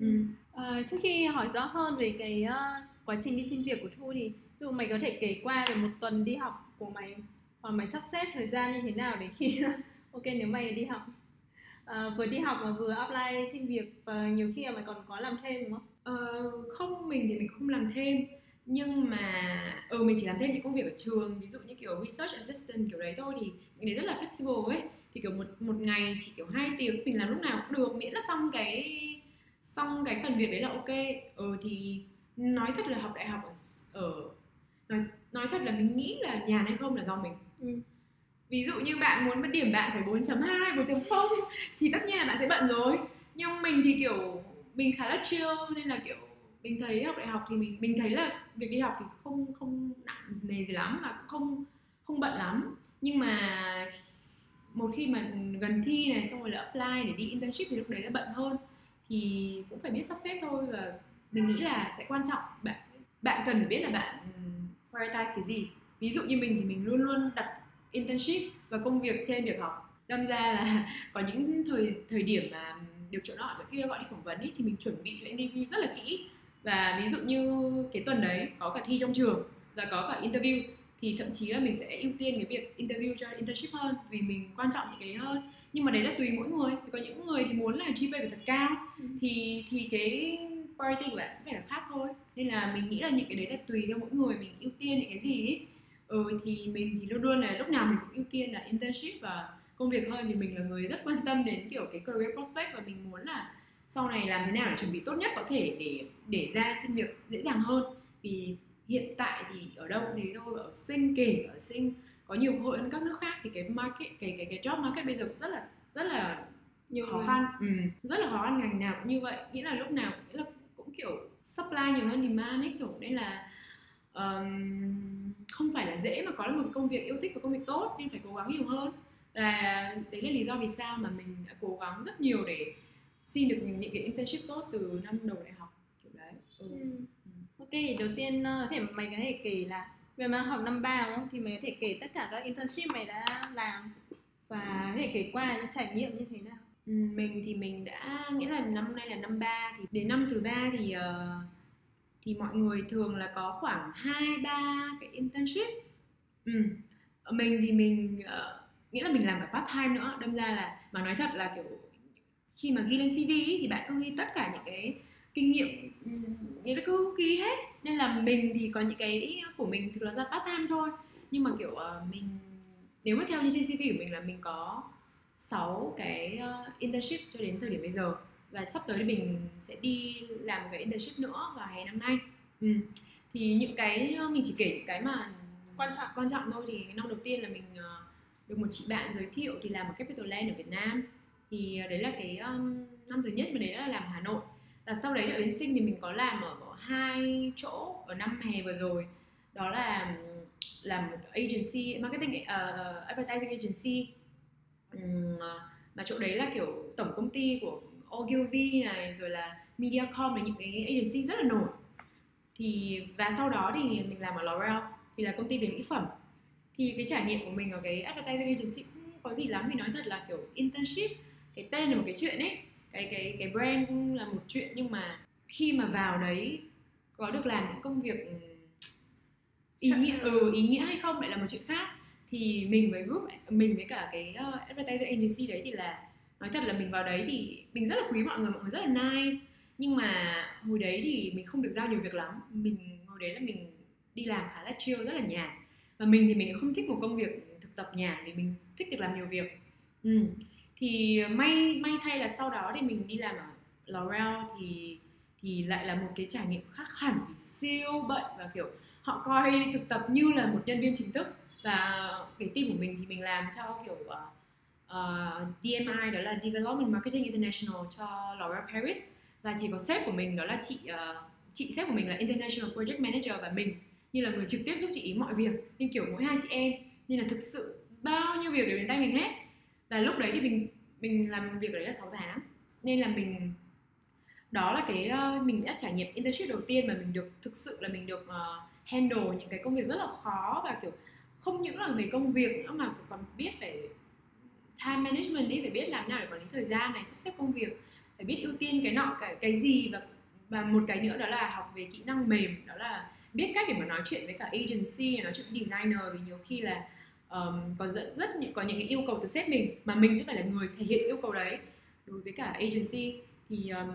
ừ. À, trước khi hỏi rõ hơn về cái uh, quá trình đi xin việc của Thu thì dụ mày có thể kể qua về một tuần đi học của mày hoặc mày sắp xếp thời gian như thế nào để khi ok nếu mày đi học à, vừa đi học mà vừa apply xin việc và nhiều khi là mày còn có làm thêm đúng không? Ờ, không mình thì mình không làm thêm nhưng mà ừ mình chỉ làm thêm những công việc ở trường ví dụ như kiểu research assistant kiểu đấy thôi thì đấy rất là flexible ấy. Thì kiểu một một ngày chỉ kiểu hai tiếng mình làm lúc nào cũng được miễn là xong cái xong cái phần việc đấy là ok. Ừ thì nói thật là học đại học ở, ở nói, nói thật là mình nghĩ là nhàn hay không là do mình. Ừ. ví dụ như bạn muốn mất điểm bạn phải 4.2, 4.0 thì tất nhiên là bạn sẽ bận rồi. Nhưng mình thì kiểu mình khá là chill nên là kiểu mình thấy học đại học thì mình mình thấy là việc đi học thì không không nặng nề gì lắm và cũng không không bận lắm nhưng mà một khi mà gần thi này xong rồi là apply để đi internship thì lúc đấy là bận hơn. Thì cũng phải biết sắp xếp thôi và mình nghĩ là sẽ quan trọng. Bạn bạn cần phải biết là bạn prioritize cái gì. Ví dụ như mình thì mình luôn luôn đặt internship và công việc trên việc học. Đâm ra là có những thời thời điểm mà được chỗ nọ chỗ kia gọi đi phỏng vấn ý, thì mình chuẩn bị cho interview rất là kỹ. Và ví dụ như cái tuần đấy có cả thi trong trường và có cả interview thì thậm chí là mình sẽ ưu tiên cái việc interview cho internship hơn vì mình quan trọng những cái hơn. Nhưng mà đấy là tùy mỗi người. Thì có những người thì muốn là GPA phải thật cao. Ừ. thì thì cái priority của bạn sẽ phải là khác thôi. Nên là mình nghĩ là những cái đấy là tùy theo mỗi người mình ưu tiên những cái gì ấy. ừ thì mình thì luôn luôn là lúc nào mình cũng ưu tiên là internship và công việc hơn. Vì mình là người rất quan tâm đến kiểu cái career prospect và mình muốn là sau này làm thế nào để chuẩn bị tốt nhất có thể để để ra xin việc dễ dàng hơn. Vì hiện tại thì ở đâu cũng thế thôi ở sinh kể ở sinh có nhiều cơ hội hơn các nước khác thì cái market cái cái cái job market bây giờ cũng rất là rất là nhiều khó khăn ừ. rất là khó khăn ngành nào cũng như vậy nghĩa là lúc nào nghĩa là cũng kiểu supply nhiều hơn demand ấy kiểu nên là um, không phải là dễ mà có được một công việc yêu thích và công việc tốt nên phải cố gắng nhiều hơn và đấy là lý do vì sao mà mình đã cố gắng rất nhiều để xin được những, những cái internship tốt từ năm đầu đại học kiểu đấy ừ. Ừ. Ok, đầu tiên ờ, có thể mày có thể kể là về mà học năm ba đúng không? Thì mày có thể kể tất cả các internship mày đã làm và có thể kể qua những trải nghiệm như thế nào. Ừ, mình thì mình đã nghĩa là năm nay là năm ba thì đến năm thứ ba thì ờ, thì mọi người thường là có khoảng hai ba cái internship ừ. mình thì mình ờ, nghĩa là mình làm cả part time nữa đâm ra là mà nói thật là kiểu khi mà ghi lên CV thì bạn cứ ghi tất cả những cái kinh nghiệm nghĩa là cứ ghi hết. Nên là mình thì có những cái của mình thực là ra part time thôi. Nhưng mà kiểu ờ, mình nếu mà theo như trên CV của mình là mình có 6 cái ờ, internship cho đến thời điểm bây giờ. Và sắp tới thì mình sẽ đi làm một cái internship nữa vào hè năm nay. Ừ. thì những cái ờ, mình chỉ kể những cái mà Quan trọng. quan trọng thôi. Thì năm đầu tiên là mình được một chị bạn giới thiệu thì làm ở Capital Land ở Việt Nam. Thì đấy là cái um, năm thứ nhất mà đấy là làm Hà Nội là sau đấy ở bên Sinh thì mình có làm ở hai chỗ ở năm hè vừa rồi. Đó là làm một agency marketing uh, advertising agency. Um, mà chỗ đấy là kiểu tổng công ty của Ogilvy này rồi là Mediacom là những cái agency rất là nổi. Thì và sau đó thì mình làm ở L'Oreal thì là công ty về mỹ phẩm. Thì cái trải nghiệm của mình ở cái advertising agency cũng có gì lắm mình nói thật là kiểu internship cái tên là một cái chuyện ấy cái cái cái brand là một chuyện nhưng mà khi mà vào đấy có được làm những công việc ý nghĩa ừ, ý nghĩa hay không lại là một chuyện khác thì mình với group mình với cả cái uh, advertising agency đấy thì là nói thật là mình vào đấy thì mình rất là quý mọi người mọi người rất là nice nhưng mà hồi đấy thì mình không được giao nhiều việc lắm. Mình hồi đấy là mình đi làm khá là chill rất là nhàn. Và mình thì mình không thích một công việc thực tập nhàn vì mình thích được làm nhiều việc. Ừ thì may may thay là sau đó thì mình đi làm ở L'Oreal thì thì lại là một cái trải nghiệm khác hẳn siêu bận và kiểu họ coi thực tập như là một nhân viên chính thức. Và cái team của mình thì mình làm cho kiểu ờ, ờ, uh, uh, DMI đó là Development Marketing International cho L'Oreal Paris. Và chỉ có sếp của mình đó là chị uh, chị sếp của mình là International Project Manager và mình như là người trực tiếp giúp chị ý mọi việc. Nhưng kiểu mỗi hai chị em nên là thực sự bao nhiêu việc đều đến tay mình hết. Và lúc đấy thì mình mình làm việc đấy là 6 tháng. Nên là mình đó là cái uh, mình đã trải nghiệm internship đầu tiên mà mình được thực sự là mình được uh, handle những cái công việc rất là khó và kiểu không những là về công việc nữa mà phải còn biết phải time management đi phải biết làm nào để quản lý thời gian này sắp xếp công việc phải biết ưu tiên cái nọ cái cái gì và và một cái nữa đó là học về kỹ năng mềm. Đó là biết cách để mà nói chuyện với cả agency nói chuyện với designer vì nhiều khi là um, có rất rất những có những cái yêu cầu từ sếp mình mà mình sẽ phải là người thể hiện yêu cầu đấy. Đối với cả agency thì um,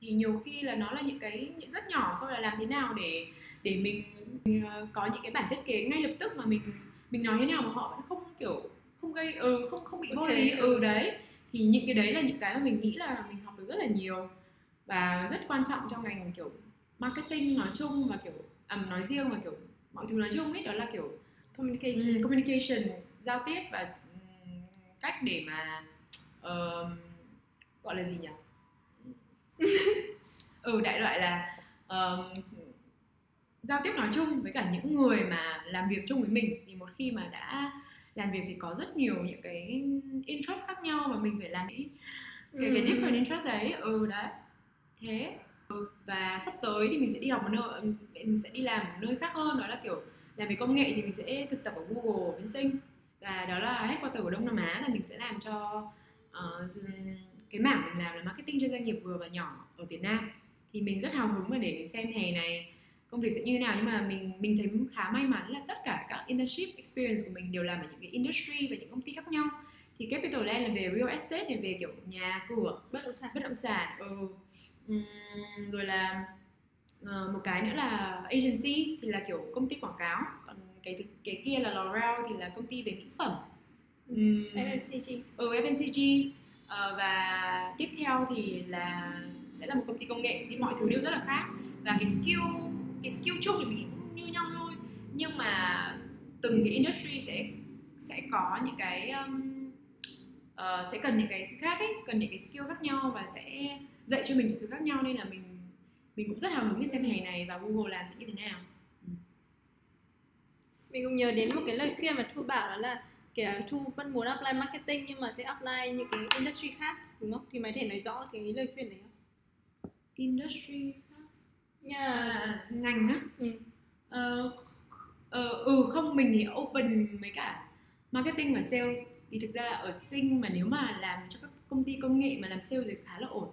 thì nhiều khi là nó là những cái những rất nhỏ thôi là làm thế nào để để mình, mình uh, có những cái bản thiết kế ngay lập tức mà mình mình nói thế nào mà họ vẫn không kiểu không gây ừ không không bị vô lý ừ đấy. Thì những cái đấy là những cái mà mình nghĩ là mình học được rất là nhiều và rất quan trọng trong ngành kiểu marketing nói chung và kiểu à, nói riêng và kiểu mọi thứ nói chung ấy đó là kiểu communication um, communication giao tiếp và cách để mà um, gọi là gì nhỉ? Ừ đại loại là um, giao tiếp nói chung với cả những người mà làm việc chung với mình. Thì một khi mà đã làm việc thì có rất nhiều những cái interest khác nhau mà mình phải làm cái cái, cái Ừ. different interest đấy. Ừ đấy. Thế. Ừ. và sắp tới thì mình sẽ đi học một nơi mình sẽ đi làm ở nơi khác hơn. Đó là kiểu làm về công nghệ thì mình sẽ thực tập ở Google bên Sinh và đó là headquarter của Đông Nam Á là mình sẽ làm cho ờ, cái mảng mình làm là marketing cho doanh nghiệp vừa và nhỏ ở Việt Nam. Thì mình rất hào hứng mà để mình xem hè này công việc sẽ như thế nào. Nhưng mà mình mình thấy khá may mắn là tất cả các internship experience của mình đều làm ở những cái industry và những công ty khác nhau. Thì Capital Land là về real estate này về kiểu nhà cửa bất động sản. bất động sản ừ. Ừm, rồi là ờ, một cái nữa là agency thì là kiểu công ty quảng cáo. Còn cái cái kia là L'Oreal thì là công ty về mỹ phẩm. Ừm, FMCG ừ, FMCG Ờ, và tiếp theo thì là sẽ là một công ty công nghệ thì mọi thứ đều rất là khác. Và cái skill cái skill chung thì mình cũng như nhau thôi. Nhưng mà từng cái industry sẽ sẽ có những cái um, ờ, sẽ cần những cái khác ấy cần những cái skill khác nhau và sẽ dạy cho mình những thứ khác nhau nên là mình mình cũng rất hào hứng đi xem hè này và Google làm sẽ như thế nào. Mình cũng nhớ đến một cái lời khuyên mà thu bảo đó là kiểu thu vẫn muốn apply marketing nhưng mà sẽ apply những cái industry khác đúng không? Thì mày thể nói rõ cái lời khuyên đấy không? Industry yeah. à, ngành á? Ừ. Ờ, ờ, ừ không mình thì open với cả marketing và sales. Thì thực ra ở sinh mà nếu mà làm cho các công ty công nghệ mà làm sales thì khá là ổn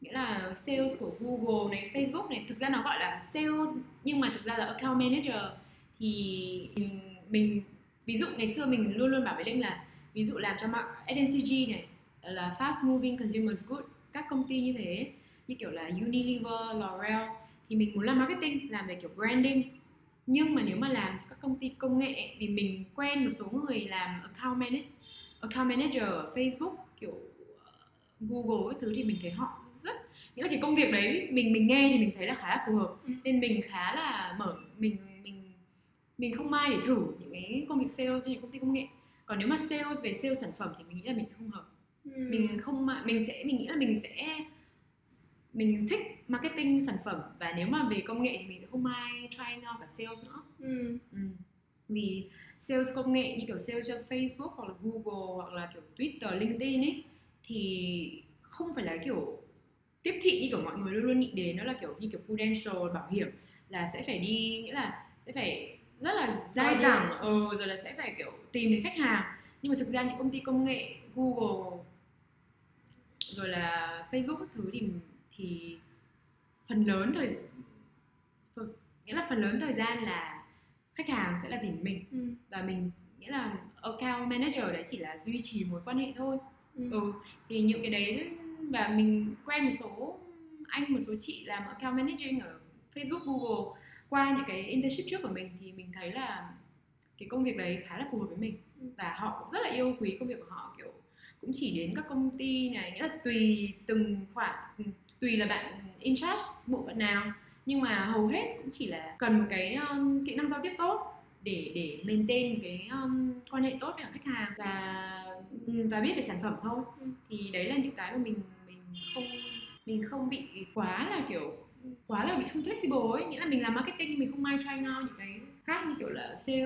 nghĩa là sales của Google này Facebook này thực ra nó gọi là sales nhưng mà thực ra là account manager. Thì mình, mình ví dụ ngày xưa mình luôn luôn bảo với Linh là ví dụ làm cho mạng FMCG này là fast moving consumer goods các công ty như thế như kiểu là Unilever, L'Oreal thì mình muốn làm marketing làm về kiểu branding. Nhưng mà nếu mà làm cho các công ty công nghệ vì mình quen một số người làm account manager account manager ở Facebook kiểu ờ, Google các thứ thì mình thấy họ là cái công việc đấy mình mình nghe thì mình thấy là khá là phù hợp Ừ. nên mình khá là mở mình mình mình không mai để thử những cái công việc sales cho những công ty công nghệ còn nếu mà sales về sales sản phẩm thì mình nghĩ là mình sẽ không hợp Ừ. mình không mà mình sẽ mình nghĩ là mình sẽ mình thích marketing sản phẩm và nếu mà về công nghệ thì mình sẽ không ai try out cả sales nữa ừ. ừ. vì sales công nghệ như kiểu sales cho Facebook hoặc là Google hoặc là kiểu Twitter, LinkedIn ấy thì không phải là kiểu tiếp thị như kiểu mọi người luôn luôn nghĩ đến nó là kiểu như kiểu prudential bảo hiểm là sẽ phải đi nghĩa là sẽ phải rất là dai dẳng ừ, rồi là sẽ phải kiểu tìm đến khách hàng nhưng mà thực ra những công ty công nghệ Google rồi là Facebook các thứ thì thì phần lớn thời phần- nghĩa là phần lớn thời gian là khách hàng sẽ là tìm mình Ừ. và mình nghĩa là account manager đấy chỉ là duy trì mối quan hệ thôi Ừ. ừ thì những cái đấy và mình quen một số anh một số chị làm account managing ở Facebook Google. Qua những cái internship trước của mình thì mình thấy là cái công việc đấy khá là phù hợp với mình. Và họ cũng rất là yêu quý công việc của họ kiểu cũng chỉ đến các công ty này nghĩa là tùy từng khoản tùy là bạn in charge bộ phận nào. Nhưng mà hầu hết cũng chỉ là cần một cái um, kỹ năng giao tiếp tốt để để maintain cái um, quan hệ tốt với khách hàng và ừ, và biết về sản phẩm thôi. Thì đấy là những cái mà mình không mình không bị quá là kiểu quá là bị không flexible ấy. Nghĩa là mình làm marketing mình không ai try nhau những cái khác như kiểu là sale.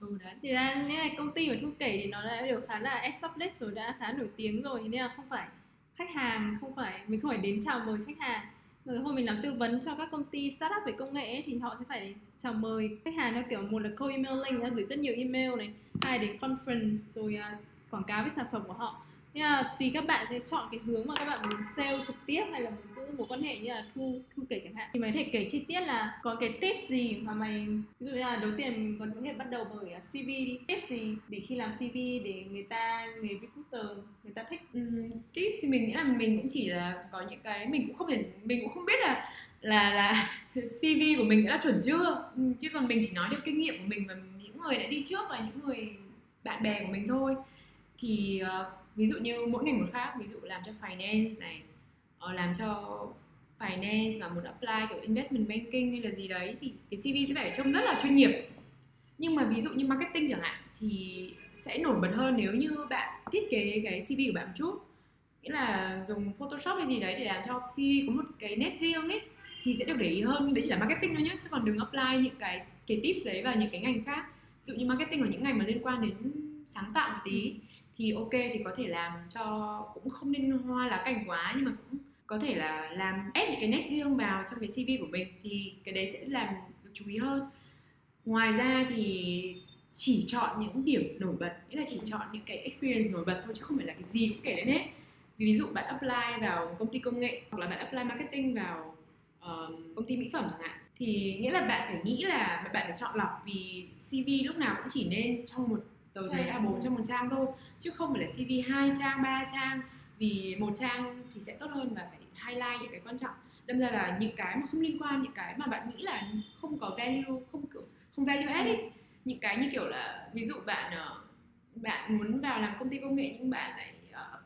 Ừ đấy. Thì ra những cái công ty mà thu kể thì nó đã đều khá là established rồi đã khá nổi tiếng rồi. Nên là không phải khách hàng không phải mình không phải đến chào mời khách hàng. Rồi hồi mình làm tư vấn cho các công ty startup về công nghệ ấy, thì họ sẽ phải chào mời khách hàng theo kiểu một là cold emailing gửi rất nhiều email này. Hai đến conference rồi à, quảng cáo với sản phẩm của họ. Thế là tùy các bạn sẽ chọn cái hướng mà các bạn muốn sale trực tiếp hay là muốn giữ một quan hệ như là thu thu kể chẳng hạn. Thì mày có thể kể chi tiết là có cái tip gì mà mày ví dụ như là đầu tiên còn có thể bắt đầu bởi à, CV đi. Tip gì để khi làm CV để người ta người recruiter người ta thích? Ừ, tip thì mình nghĩ là mình cũng chỉ là có những cái mình cũng không thể mình cũng không biết là là là CV của mình đã chuẩn chưa. Ừ, chứ còn mình chỉ nói được kinh nghiệm của mình và những người đã đi trước và những người bạn bè của mình thôi. Thì uh, ví dụ như mỗi ngành một khác, ví dụ làm cho finance này ờ, làm cho finance và muốn apply kiểu investment banking hay là gì đấy thì cái CV sẽ phải trông rất là chuyên nghiệp. Nhưng mà ví dụ như marketing chẳng hạn thì sẽ nổi bật hơn nếu như bạn thiết kế cái CV của bạn một chút. Nghĩa là dùng Photoshop hay gì đấy để làm cho CV có một cái nét riêng ấy, thì sẽ được để ý hơn. Nhưng đấy chỉ là marketing thôi nhé chứ còn đừng apply những cái cái tips đấy vào những cái ngành khác. Ví dụ như marketing ở những ngành mà liên quan đến sáng tạo một tí thì ok thì có thể làm cho cũng không nên hoa lá cảnh quá nhưng mà cũng có thể là làm ép những cái nét riêng vào trong cái CV của mình thì cái đấy sẽ làm được chú ý hơn. Ngoài ra thì chỉ chọn những điểm nổi bật nghĩa là chỉ chọn những cái experience nổi bật thôi chứ không phải là cái gì cũng kể lên hết. Ví dụ bạn apply vào công ty công nghệ hoặc là bạn apply marketing vào um, công ty mỹ phẩm chẳng hạn thì nghĩa là bạn phải nghĩ là bạn phải chọn lọc vì CV lúc nào cũng chỉ nên trong một tờ giấy A4 trong một trang thôi chứ không phải là CV hai trang ba trang. Vì một trang thì sẽ tốt hơn và phải highlight những cái quan trọng. Đâm ra là những cái mà không liên quan những cái mà bạn nghĩ là không có value không kiểu không value add ấy. Những cái như kiểu là ví dụ bạn ờ, bạn muốn vào làm công ty công nghệ nhưng bạn lại ờ,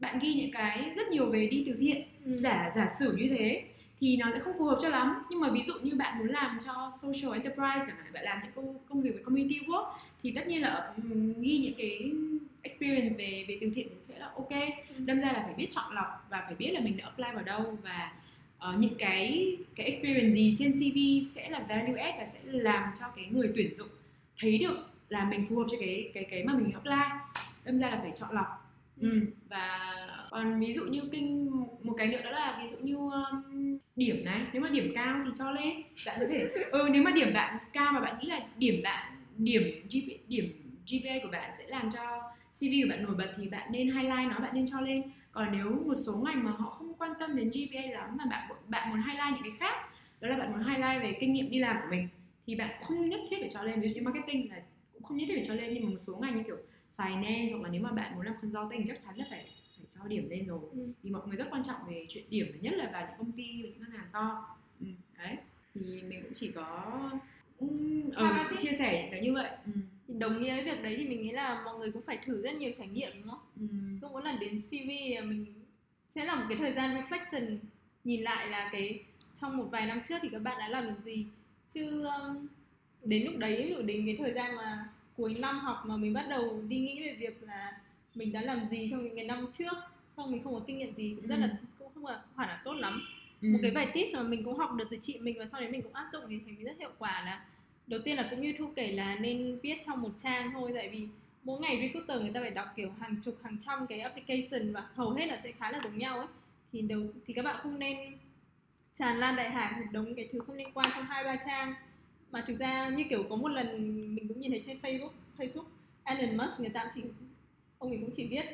bạn ghi những cái rất nhiều về đi từ thiện ừ. giả giả sử như thế thì nó sẽ không phù hợp cho lắm. Nhưng mà ví dụ như bạn muốn làm cho social enterprise chẳng hạn bạn làm những công công việc về community work thì tất nhiên là ghi những cái experience về về từ thiện thì sẽ là ok ừ. đâm ra là phải biết chọn lọc và phải biết là mình đã apply vào đâu và uh, những cái cái experience gì trên CV sẽ là value add và sẽ làm cho cái người tuyển dụng thấy được là mình phù hợp cho cái cái cái mà mình apply đâm ra là phải chọn lọc ừ. ừ. và còn ví dụ như kinh một cái nữa đó là ví dụ như um, điểm này nếu mà điểm cao thì cho lên bạn có thể ừ nếu mà điểm bạn cao mà bạn nghĩ là điểm bạn điểm GP, điểm GPA của bạn sẽ làm cho CV của bạn nổi bật thì bạn nên highlight nó bạn nên cho lên. Còn nếu một số ngành mà họ không quan tâm đến GPA lắm mà bạn bạn muốn highlight những cái khác đó là bạn muốn highlight về kinh nghiệm đi làm của mình thì bạn không nhất thiết phải cho lên. Ví dụ như marketing là cũng không nhất thiết phải cho lên nhưng mà một số ngành như kiểu finance hoặc là nếu mà bạn muốn làm consulting chắc chắn là phải phải cho điểm lên rồi. Ừ. vì mọi người rất quan trọng về chuyện điểm nhất là vào những công ty những ngân hàng to. Ừ, đấy. Thì mình cũng chỉ có ừ, ừ, chia sẻ cái như vậy ừ. đồng nghĩa với việc đấy thì mình nghĩ là mọi người cũng phải thử rất nhiều trải nghiệm đúng không? Ừ. Không muốn là đến CV mình sẽ là một cái thời gian reflection nhìn lại là cái trong một vài năm trước thì các bạn đã làm được gì chứ um, đến lúc đấy ví dụ đến cái thời gian mà cuối năm học mà mình bắt đầu đi nghĩ về việc là mình đã làm gì trong những cái năm trước xong mình không có kinh nghiệm gì cũng rất là ừ. cũng không là hẳn là tốt lắm ừ. một cái vài tips mà mình cũng học được từ chị mình và sau đấy mình cũng áp dụng thì thấy rất hiệu quả là đầu tiên là cũng như thu kể là nên viết trong một trang thôi tại vì mỗi ngày recruiter người ta phải đọc kiểu hàng chục hàng trăm cái application và hầu hết là sẽ khá là giống nhau ấy. Thì đầu thì các bạn không nên tràn lan đại hải một đống cái thứ không liên quan trong hai ba trang. Mà thực ra như kiểu có một lần mình cũng nhìn thấy trên Facebook Facebook Elon Musk người ta cũng chỉ ông ấy cũng chỉ viết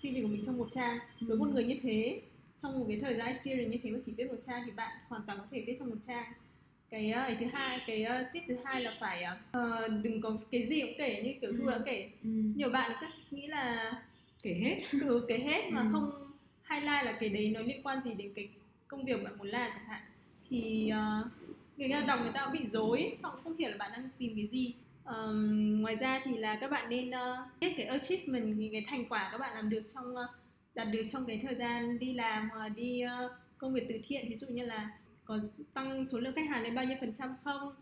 CV của mình trong một trang. Với một ừ. người như thế trong một cái thời gian experience như thế mà chỉ viết một trang thì bạn hoàn toàn có thể viết trong một trang cái uh, thứ hai cái uh, tip thứ hai là phải uh, đừng có cái gì cũng kể như kiểu thu ừ. đã kể ừ. nhiều bạn cứ nghĩ là kể hết cứ kể hết mà ừ. không highlight là cái đấy nó liên quan gì đến cái công việc bạn muốn làm chẳng hạn thì uh, người ta đọc người ta cũng bị dối xong không hiểu là bạn đang tìm cái gì um, ngoài ra thì là các bạn nên uh, biết cái achievement những cái thành quả các bạn làm được trong uh, đạt được trong cái thời gian đi làm hoặc đi uh, công việc từ thiện ví dụ như là có tăng số lượng khách hàng lên bao nhiêu phần trăm không?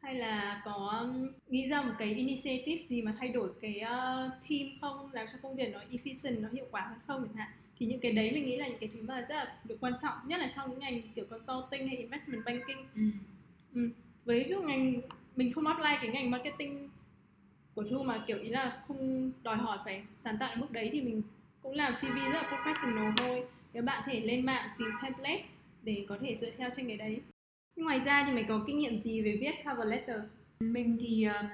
Hay là có um, nghĩ ra một cái initiative gì mà thay đổi cái uh, team không? Làm cho công việc nó efficient nó hiệu quả hơn không chẳng hạn? Thì những cái đấy mình nghĩ là những cái thứ mà rất là được quan trọng nhất là trong những ngành kiểu consulting hay investment banking. Ừ. Ừ. với ví dụ ngành mình không apply cái ngành marketing của thu mà kiểu ý là không đòi hỏi phải sáng tạo mức đấy thì mình cũng làm CV rất là professional thôi. Các bạn thể lên mạng tìm template để có thể dựa theo trên cái đấy. Ngoài ra thì mày có kinh nghiệm gì về viết cover letter? Mình thì um,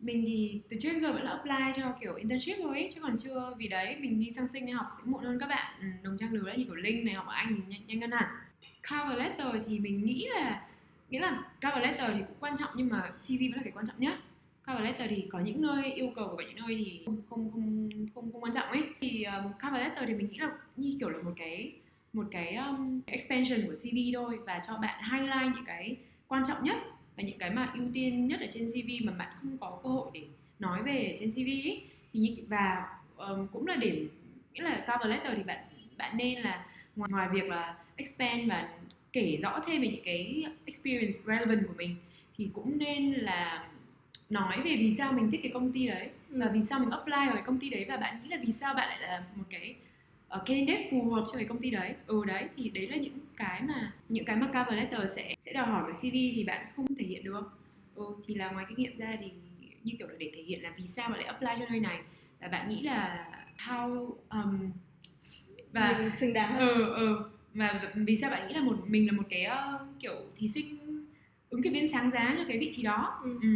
mình thì từ trước giờ vẫn là apply cho kiểu internship thôi ấy, chứ còn chưa vì đấy. Mình đi sang sinh đi học sẽ muộn hơn các bạn. Ừ, đồng trang lứa như kiểu linh này học ở anh thì nhanh, nhanh hơn hẳn. Cover letter thì mình nghĩ là nghĩa là cover letter thì cũng quan trọng nhưng mà cv vẫn là cái quan trọng nhất. Cover letter thì có những nơi yêu cầu và có những nơi thì không không không không, không quan trọng ấy. Thì um, cover letter thì mình nghĩ là như kiểu là một cái một cái um, expansion của cv thôi và cho bạn highlight những cái quan trọng nhất và những cái mà ưu tiên nhất ở trên CV mà bạn không có cơ hội để nói về trên CV ấy, thì như và um, cũng là điểm nghĩa là cover letter thì bạn bạn nên là ngoài, ngoài việc là expand và kể rõ thêm về những cái experience relevant của mình thì cũng nên là nói về vì sao mình thích cái công ty đấy ừ. và vì sao mình apply vào cái công ty đấy và bạn nghĩ là vì sao bạn lại là một cái uh, candidate phù hợp cho cái công ty đấy. Ừ đấy thì đấy là những cái mà những cái mà cover letter sẽ sẽ đòi hỏi cái CV thì bạn không thể hiện được. Ừ thì là ngoài kinh nghiệm ra thì như kiểu là để thể hiện là vì sao bạn lại apply cho nơi này là bạn nghĩ là how um, và mình xứng đáng ừ ừ và vì sao bạn nghĩ là một mình là một cái uh, kiểu thí sinh ứng cử viên sáng giá cho cái vị trí đó. Ừ. ừ.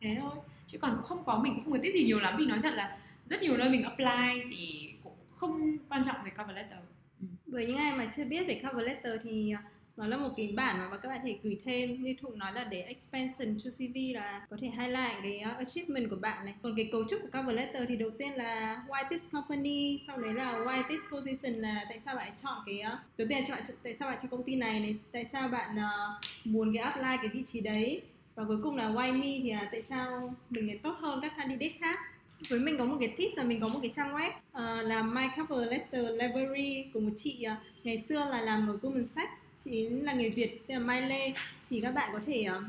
thế thôi. Chứ còn cũng không có mình cũng không có tiết gì nhiều lắm. Vì nói thật là rất nhiều nơi mình apply thì không quan trọng về cover letter. Ừ. với những ai mà chưa biết về cover letter thì à, nó là một cái bản mà các bạn thể gửi thêm. Như thụ nói là để expansion to CV là có thể highlight cái à, achievement của bạn này. Còn cái cấu trúc của cover letter thì đầu tiên là why this company, sau đấy là why this position là tại sao bạn chọn cái à, đầu tiên là chọn tại sao bạn chọn công ty này này, tại sao bạn muốn cái apply cái vị trí đấy. Và cuối cùng là why me thì là tại sao mình lại tốt hơn các candidate khác với mình có một cái tip là mình có một cái trang web uh, là my cover letter library của một chị uh, ngày xưa là làm ở Goldman Sachs chị là người Việt tên là Mai Lê thì các bạn có thể uh,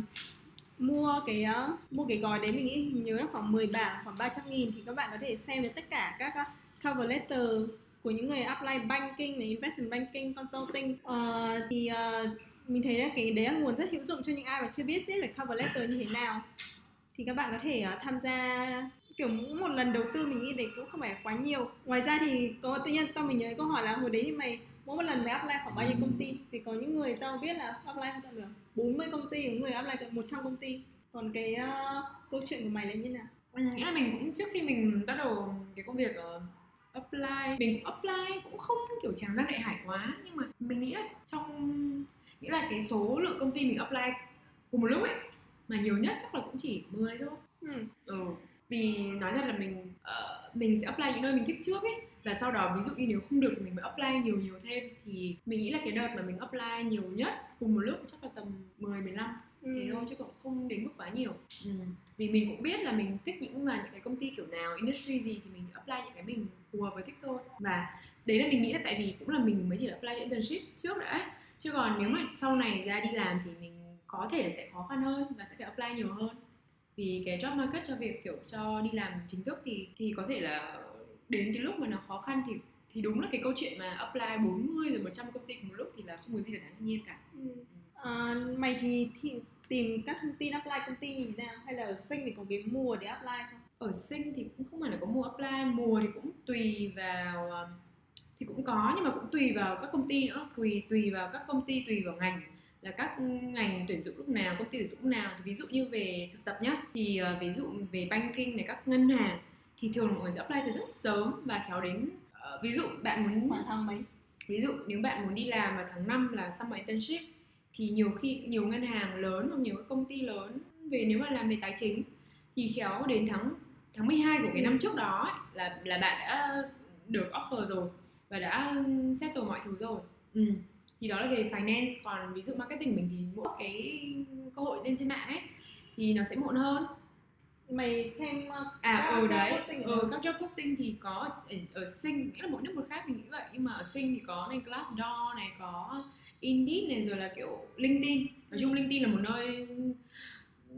mua cái uh, mua cái gói đấy mình nghĩ nhớ là khoảng 10 bảng khoảng 300 nghìn thì các bạn có thể xem được tất cả các uh, cover letter của những người apply banking này investment banking consulting. Uh, thì uh, mình thấy là cái đấy là nguồn rất hữu dụng cho những ai mà chưa biết biết về cover letter như thế nào. Thì các bạn có thể uh, tham gia kiểu một lần đầu tư mình nghĩ đấy cũng không phải quá nhiều. Ngoài ra thì có tự nhiên tao mình nhớ câu hỏi là hồi đấy thì mày mỗi một lần mày apply khoảng bao nhiêu công ty? Thì có những người tao biết là apply không tận được 40 công ty có người apply tận 100 công ty. Còn cái uh, câu chuyện của mày là như nào? Ừ, nghĩa là mình cũng trước khi mình bắt đầu cái công việc uh, apply mình cũng apply cũng không kiểu tràng ra đại hải quá. Nhưng mà mình nghĩ là trong nghĩa là cái số lượng công ty mình apply cùng một lúc ấy mà nhiều nhất chắc là cũng chỉ 10 thôi. Ừ. ừ vì nói thật là mình uh, mình sẽ apply những nơi mình thích trước ấy. Và sau đó ví dụ như nếu không được thì mình mới apply nhiều nhiều thêm. Thì mình nghĩ là cái đợt mà mình apply nhiều nhất cùng một lúc chắc là tầm 10 15 ừ. thế thôi chứ cũng không đến mức quá nhiều. Ừ. vì mình cũng biết là mình thích những mà những cái công ty kiểu nào industry gì thì mình apply những cái mình phù hợp với thích thôi. Và đấy là mình nghĩ là tại vì cũng là mình mới chỉ là apply internship trước đã ấy. chứ còn nếu mà sau này ra đi làm thì mình có thể là sẽ khó khăn hơn và sẽ phải apply nhiều hơn vì cái job market cho việc kiểu cho đi làm chính thức thì thì có thể là đến cái lúc mà nó khó khăn thì thì đúng là cái câu chuyện mà apply 40 rồi 100 công ty cùng một lúc thì là không có gì là đáng nhiên cả. Ừ. À, mày thì, thì tìm các thông tin apply công ty như thế nào hay là ở sinh thì có cái mùa để apply không? Ở sinh thì cũng không phải là có mùa apply, mùa thì cũng tùy vào um, thì cũng có nhưng mà cũng tùy vào các công ty nữa, tùy tùy vào các công ty tùy vào ngành là các ngành tuyển dụng lúc nào công ty tuyển dụng lúc nào. Ví dụ như về thực tập nhá thì uh, ví dụ về banking này các ngân hàng thì thường mọi người sẽ apply từ rất sớm và khéo đến uh, ví dụ bạn muốn khoảng tháng mấy? Ví dụ nếu bạn muốn đi làm vào tháng 5 là summer internship thì nhiều khi nhiều ngân hàng lớn hoặc nhiều công ty lớn về nếu mà làm về tài chính thì khéo đến tháng tháng 12 của cái năm trước đó ấy, là là bạn đã được offer rồi và đã settle mọi thứ rồi. Ừ thì đó là về finance. Còn ví dụ marketing mình thì mỗi cái cơ hội lên trên mạng ấy thì nó sẽ muộn hơn. Mày xem uh, à các ừ, đấy. ừ, các job posting thì có ở, ở sinh nghĩa là mỗi nước một khác mình nghĩ vậy. Nhưng mà ở sinh thì có này Glassdoor này có Indeed này rồi là kiểu LinkedIn. Nói chung LinkedIn là một nơi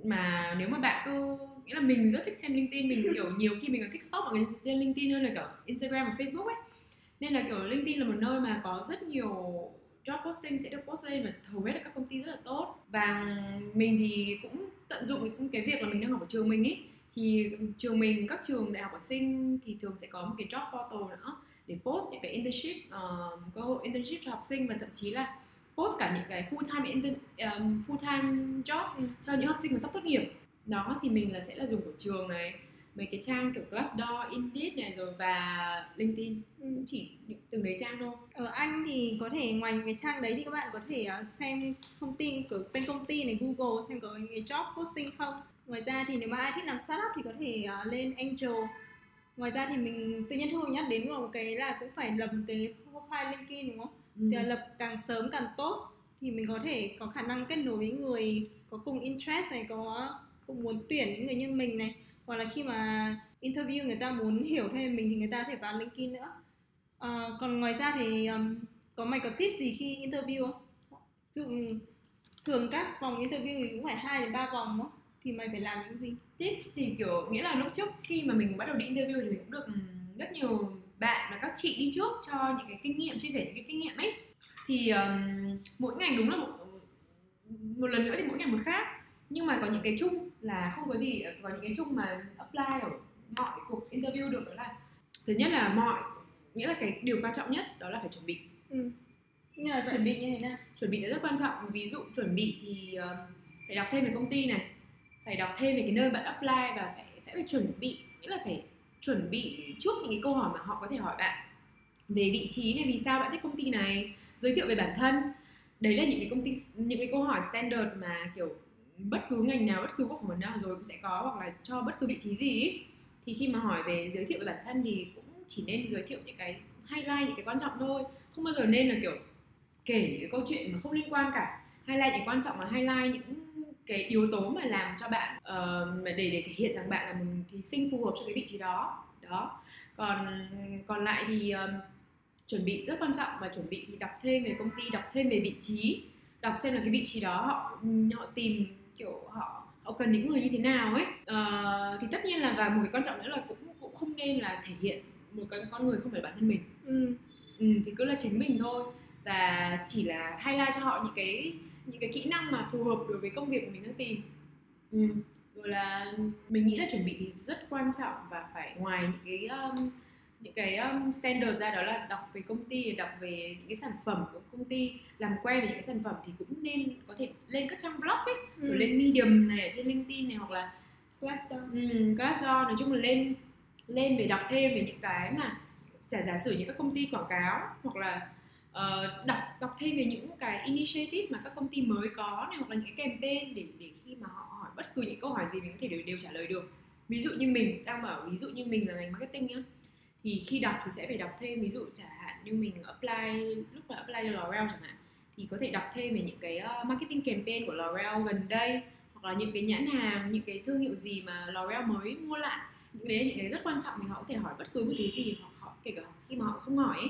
mà nếu mà bạn cứ nghĩa là mình rất thích xem LinkedIn mình kiểu nhiều khi mình còn thích stop mọi người trên LinkedIn hơn là kiểu Instagram và Facebook ấy. Nên là kiểu LinkedIn là một nơi mà có rất nhiều job posting sẽ được post lên và hầu hết là các công ty rất là tốt. Và mình thì cũng tận dụng cái việc là mình đang học ở trường mình ấy thì trường mình các trường đại học ở sinh thì thường sẽ có một cái job portal nữa để post những cái internship uh, cơ hội internship cho học sinh và thậm chí là post cả những cái full time intern, um, full time job cho những học sinh mà sắp tốt nghiệp. Đó thì mình là sẽ là dùng của trường này mấy cái trang kiểu Glassdoor, Indeed này rồi và LinkedIn ừ. chỉ từng đấy trang thôi. Ở Anh thì có thể ngoài cái trang đấy thì các bạn có thể ờ, xem thông tin của tên công ty này Google xem có cái job posting không. Ngoài ra thì nếu mà ai thích làm startup thì có thể uh, lên Angel. Ngoài ra thì mình tự nhiên thu nhắc đến một cái là cũng phải lập một cái profile LinkedIn đúng không? Ừ. Thì lập càng sớm càng tốt thì mình có thể có khả năng kết nối với người có cùng interest này có cũng muốn tuyển những người như mình này hoặc là khi mà interview người ta muốn hiểu thêm mình thì người ta có thể vào LinkedIn nữa. À, còn ngoài ra thì um, có mày có tip gì khi interview không? Ví dụ thường các vòng interview thì cũng phải hai đến ba vòng đó thì mày phải làm những gì? Tips thì kiểu nghĩa là lúc trước khi mà mình bắt đầu đi interview thì mình cũng được rất nhiều bạn và các chị đi trước cho những cái kinh nghiệm chia sẻ những cái kinh nghiệm ấy. Thì um, mỗi ngành đúng là một một lần nữa thì mỗi ngành một khác. Nhưng mà có những cái chung là không có gì có những cái chung mà apply ở mọi cuộc interview được đó là thứ nhất là mọi nghĩa là cái điều quan trọng nhất đó là phải chuẩn bị. Ừ. nhưng mà chuẩn bị như thế nào? Chuẩn bị là rất quan trọng. Ví dụ chuẩn bị thì uh, phải đọc thêm về công ty này phải đọc thêm về cái nơi bạn apply và phải phải, phải chuẩn bị nghĩa là phải chuẩn bị trước những cái câu hỏi mà họ có thể hỏi bạn về vị trí này vì sao bạn thích công ty này giới thiệu về bản thân. Đấy là những cái công ty những cái câu hỏi standard mà kiểu bất cứ ngành nào bất cứ quốc phỏng vấn nào rồi cũng sẽ có hoặc là cho bất cứ vị trí gì ấy. thì khi mà hỏi về giới thiệu về bản thân thì cũng chỉ nên giới thiệu những cái highlight những cái quan trọng thôi. Không bao giờ nên là kiểu kể cái câu chuyện mà không liên quan cả. Highlight những quan trọng là highlight những cái yếu tố mà làm cho bạn uh, để để thể hiện rằng bạn là một thí sinh phù hợp cho cái vị trí đó. Đó. Còn còn lại thì um, chuẩn bị rất quan trọng và chuẩn bị thì đọc thêm về công ty đọc thêm về vị trí. Đọc xem là cái vị trí đó họ họ tìm kiểu họ họ cần những người như thế nào ấy uh, thì tất nhiên là và một cái quan trọng nữa là cũng cũng không nên là thể hiện một cái con người không phải bản thân mình ừ. Ừ, thì cứ là chính mình thôi và chỉ là highlight cho họ những cái những cái kỹ năng mà phù hợp đối với công việc mình đang tìm ừ. rồi là mình nghĩ là chuẩn bị thì rất quan trọng và phải ngoài những cái um, những cái um, standard ra đó là đọc về công ty đọc về những cái sản phẩm của công ty làm quen với những cái sản phẩm thì cũng nên có thể lên các trang blog ấy ừ. rồi lên medium này ở trên linkedin này hoặc là glassdoor. Ừ, glassdoor nói chung là lên lên để đọc thêm về những cái mà giả giả sử như các công ty quảng cáo hoặc là uh, đọc đọc thêm về những cái initiative mà các công ty mới có này hoặc là những cái campaign để để khi mà họ hỏi bất cứ những câu hỏi gì mình có thể đều, đều trả lời được. Ví dụ như mình đang bảo ví dụ như mình là ngành marketing nhá thì khi đọc thì sẽ phải đọc thêm ví dụ chẳng hạn như mình apply lúc mà apply cho L'Oreal chẳng hạn thì có thể đọc thêm về những cái uh, marketing campaign của L'Oreal gần đây hoặc là những cái nhãn hàng những cái thương hiệu gì mà L'Oreal mới mua lại. Những đấy những cái rất quan trọng thì họ có thể hỏi bất cứ một thứ gì hoặc họ kể cả khi mà họ không hỏi ấy,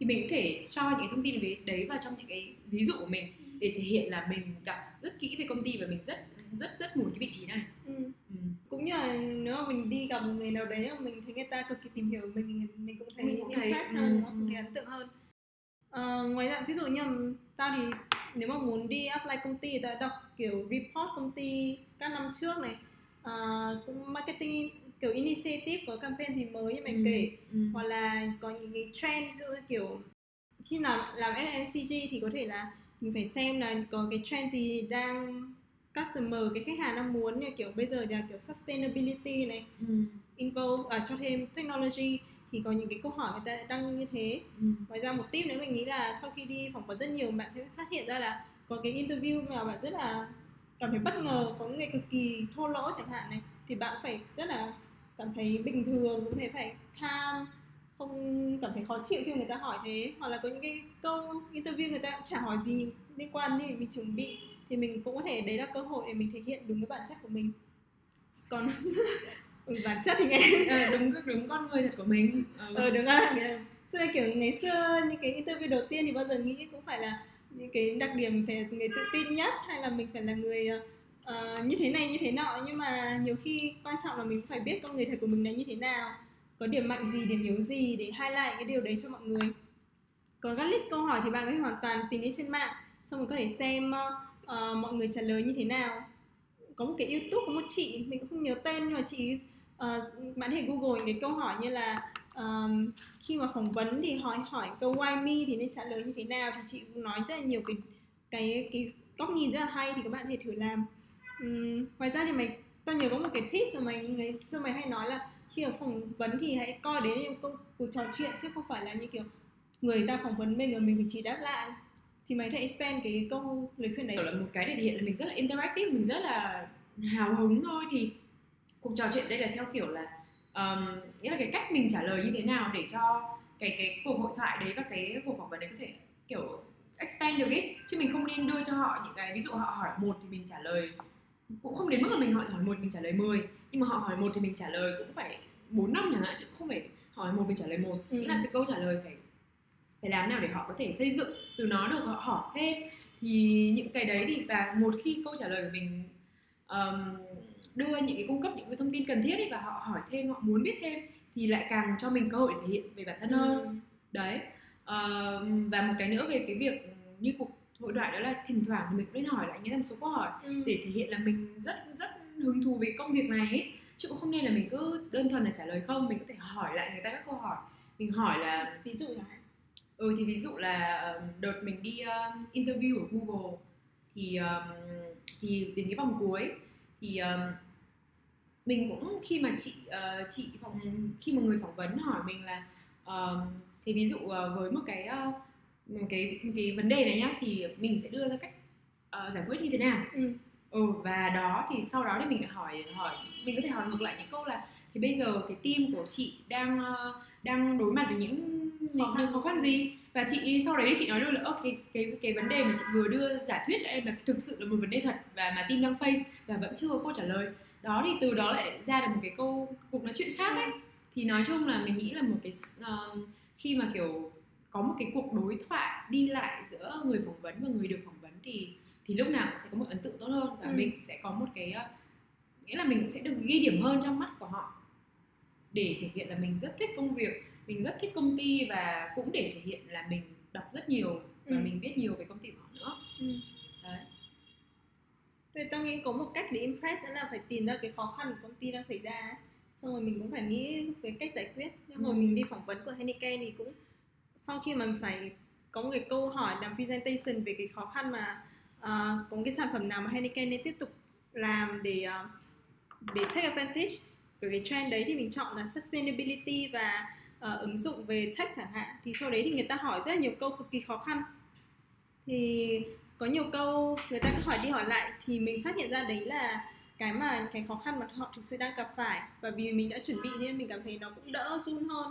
thì mình có thể cho những cái thông tin về đấy vào trong những cái ví dụ của mình để thể hiện là mình đọc rất kỹ về công ty và mình rất rất rất muốn cái vị trí này ừ. Ừ. cũng như là nếu mà mình đi gặp một người nào đấy mình thấy người ta cực kỳ tìm hiểu mình mình cũng thấy mình cũng thấy khác ừ. nó cũng thấy ấn tượng hơn à, ngoài ra ví dụ như tao thì nếu mà muốn đi apply công ty ta đọc kiểu report công ty các năm trước này uh, cũng marketing kiểu initiative có campaign gì mới như mày ừ. kể ừ. hoặc là có những cái trend kiểu khi nào làm FMCG thì có thể là mình phải xem là có cái trend gì đang customer cái khách hàng đang muốn như kiểu bây giờ là kiểu sustainability này ừ. involve à, cho thêm technology thì có những cái câu hỏi người ta đăng như thế ừ. ngoài ra một tip nữa mình nghĩ là sau khi đi phỏng vấn rất nhiều bạn sẽ phát hiện ra là có cái interview mà bạn rất là cảm thấy bất ngờ có người cực kỳ thô lỗ chẳng hạn này thì bạn phải rất là cảm thấy bình thường cũng thể phải calm không cảm thấy khó chịu khi người ta hỏi thế hoặc là có những cái câu interview người ta cũng chả hỏi gì liên quan đến mình chuẩn bị thì mình cũng có thể đấy là cơ hội để mình thể hiện đúng cái bản chất của mình. Còn ừ, bản chất thì nghe. Ờ, đúng đúng con người thật của mình. Ờ, ờ đúng rồi xưa kiểu ngày xưa những cái interview đầu tiên thì bao giờ nghĩ cũng phải là những cái đặc điểm phải là người tự tin nhất hay là mình phải là người uh, như thế này như thế nọ. Nhưng mà nhiều khi quan trọng là mình cũng phải biết con người thật của mình là như thế nào có điểm mạnh gì điểm yếu gì để highlight cái điều đấy cho mọi người. Còn các list câu hỏi thì bạn có thể hoàn toàn tìm đến trên mạng xong rồi có thể xem uh, Ờ, mọi người trả lời như thế nào? Có một cái youtube có một chị mình cũng không nhớ tên nhưng mà chị uh, bạn thể google những câu hỏi như là um, khi mà phỏng vấn thì hỏi hỏi câu why me thì nên trả lời như thế nào thì chị cũng nói rất là nhiều cái cái cái góc nhìn rất là hay thì các bạn có thể thử làm. Um, ngoài ra thì mày tao nhớ có một cái tip mà mày người xưa mày hay nói là khi ở phỏng vấn thì hãy coi đến những câu cuộc trò chuyện chứ không phải là như kiểu người ta phỏng vấn mình rồi mình phải chỉ đáp lại thì mày thấy expand cái câu lời khuyên đấy là một cái để thể hiện là mình rất là interactive mình rất là hào hứng thôi. Thì cuộc trò chuyện đây là theo kiểu là um, nghĩa là cái cách mình trả lời như thế nào để cho cái cái cuộc hội thoại đấy và cái cuộc phỏng vấn đấy có thể kiểu expand được ý. Chứ mình không nên đưa cho họ những cái ví dụ họ hỏi một thì mình trả lời cũng không đến mức là mình hỏi hỏi một mình trả lời 10 nhưng mà họ hỏi một thì mình trả lời cũng phải 4 năm chẳng hạn chứ không phải hỏi một mình trả lời một. Ừ. nghĩa là cái câu trả lời phải phải làm nào để họ có thể xây dựng từ nó được họ hỏi thêm thì những cái đấy thì và một khi câu trả lời của mình um, đưa những cái cung cấp những cái thông tin cần thiết ấy và họ hỏi thêm họ muốn biết thêm thì lại càng cho mình cơ hội để thể hiện về bản thân hơn Ừ. đấy Ờ, và một cái nữa về cái việc như cuộc hội thoại đó là thỉnh thoảng thì mình cũng nên hỏi lại những một số câu hỏi Ừ. để thể hiện là mình rất rất hứng thú về công việc này ấy. chứ cũng không nên là mình cứ đơn thuần là trả lời không mình có thể hỏi lại người ta các câu hỏi mình hỏi là ví dụ hạn ừ thì ví dụ là đợt mình đi um, interview ở Google thì um, thì đến cái vòng cuối thì um, mình cũng khi mà chị uh, chị phòng khi mà người phỏng vấn hỏi mình là um, thì ví dụ uh, với một cái uh, một cái một cái vấn đề này nhá thì mình sẽ đưa ra cách uh, giải quyết như thế nào Ừ. ừ và đó thì sau đó thì mình lại hỏi hỏi mình có thể hỏi ngược lại những câu là thì bây giờ cái team của chị đang uh, đang đối mặt với những khăn. những khó khăn gì và chị sau đấy chị nói luôn là "Ơ, cái cái cái vấn đề mà chị vừa đưa giả thuyết cho em là thực sự là một vấn đề thật và mà team đang face và vẫn chưa có câu trả lời đó thì từ đó lại ra được một cái câu cuộc nói chuyện khác ấy thì nói chung là mình nghĩ là một cái um, khi mà kiểu có một cái cuộc đối thoại đi lại giữa người phỏng vấn và người được phỏng vấn thì thì lúc nào cũng sẽ có một ấn tượng tốt hơn và Ừ. mình sẽ có một cái uh, nghĩa là mình sẽ được ghi điểm hơn trong mắt của họ để thể hiện là mình rất thích công việc mình rất thích công ty và cũng để thể hiện là mình đọc rất nhiều và Ừ. mình biết nhiều về công ty của họ nữa Ừ. đấy Vậy tao nghĩ có một cách để impress nữa là phải tìm ra cái khó khăn của công ty đang xảy ra. Xong rồi mình cũng phải nghĩ về cách giải quyết Như hồi Ừ. mình đi phỏng vấn của Heineken thì cũng Sau khi mà mình phải có một cái câu hỏi làm presentation về cái khó khăn mà ờ, Có một cái sản phẩm nào mà Heineken nên tiếp tục làm để ờ, để take advantage của cái trend đấy thì mình chọn là sustainability và uh, ứng dụng về tech chẳng hạn thì sau đấy thì người ta hỏi rất là nhiều câu cực kỳ khó khăn. Thì có nhiều câu người ta cứ hỏi đi hỏi lại thì mình phát hiện ra đấy là cái mà cái khó khăn mà họ thực sự đang gặp phải. Và vì mình đã chuẩn bị nên mình cảm thấy nó cũng đỡ run hơn.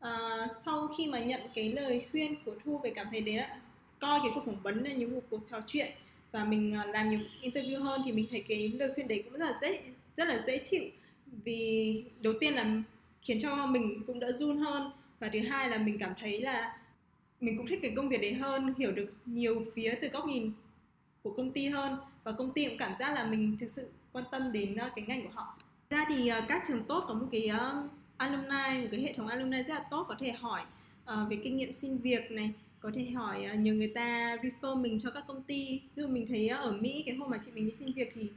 À, sau khi mà nhận cái lời khuyên của thu về cảm thấy đấy là coi cái cuộc phỏng vấn là như một cuộc trò chuyện và mình ờ, làm nhiều interview hơn thì mình thấy cái lời khuyên đấy cũng rất là dễ rất là dễ chịu. Vì đầu tiên là khiến cho mình cũng đỡ run hơn. Và thứ hai là mình cảm thấy là mình cũng thích cái công việc đấy hơn, hiểu được nhiều phía từ góc nhìn của công ty hơn. Và công ty cũng cảm giác là mình thực sự quan tâm đến ờ, cái ngành của họ. Ra thì ờ, các trường tốt có một cái ờ, alumni, một cái hệ thống alumni rất là tốt, có thể hỏi về kinh nghiệm xin việc này, có thể hỏi nhờ người ta refer mình cho các công ty. Ví dụ mình thấy ở Mỹ, cái hôm mà chị mình đi xin việc thì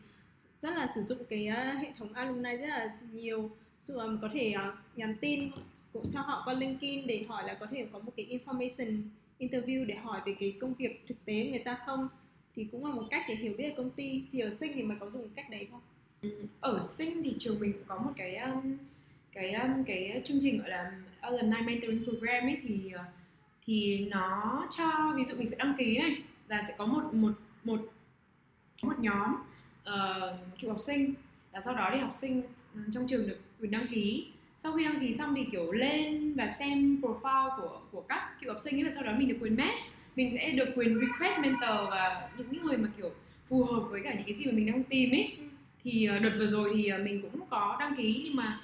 rất là sử dụng cái hệ thống alumni rất là nhiều dù um, à, có thể uh, nhắn tin cũng cho họ qua LinkedIn để hỏi là có thể có một cái information interview để hỏi về cái công việc thực tế người ta không? Thì cũng là một cách để hiểu biết về công ty. Thì ở sinh thì mày có dùng cách đấy không? Ở sinh thì trường mình cũng có một cái um, cái um, cái chương trình gọi là alumni mentoring program ấy thì à, thì nó cho ví dụ mình sẽ đăng ký này là sẽ có một một một một nhóm ờ, uh, cựu học sinh và sau đó thì học sinh trong trường được quyền đăng ký. Sau khi đăng ký xong thì kiểu lên và xem profile của của các cựu học sinh ấy và sau đó mình được quyền match. Mình sẽ được quyền request mentor và những người mà kiểu phù hợp với cả những cái gì mà mình đang tìm ấy. Thì ờ, đợt vừa rồi thì ờ, mình cũng có đăng ký nhưng mà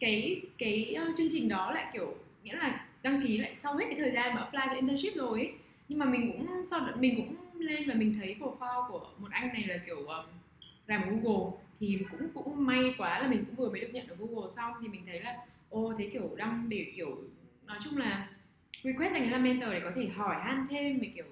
cái cái ờ, chương trình đó lại kiểu nghĩa là đăng ký lại sau hết cái thời gian mà apply cho internship rồi ấy. nhưng mà mình cũng sau mình cũng lên và mình thấy profile của một anh này là kiểu um, làm ở Google thì cũng cũng may quá là mình cũng vừa mới được nhận ở Google xong thì mình thấy là ô thế kiểu đăng để kiểu nói chung là request ấy là mentor để có thể hỏi han thêm về kiểu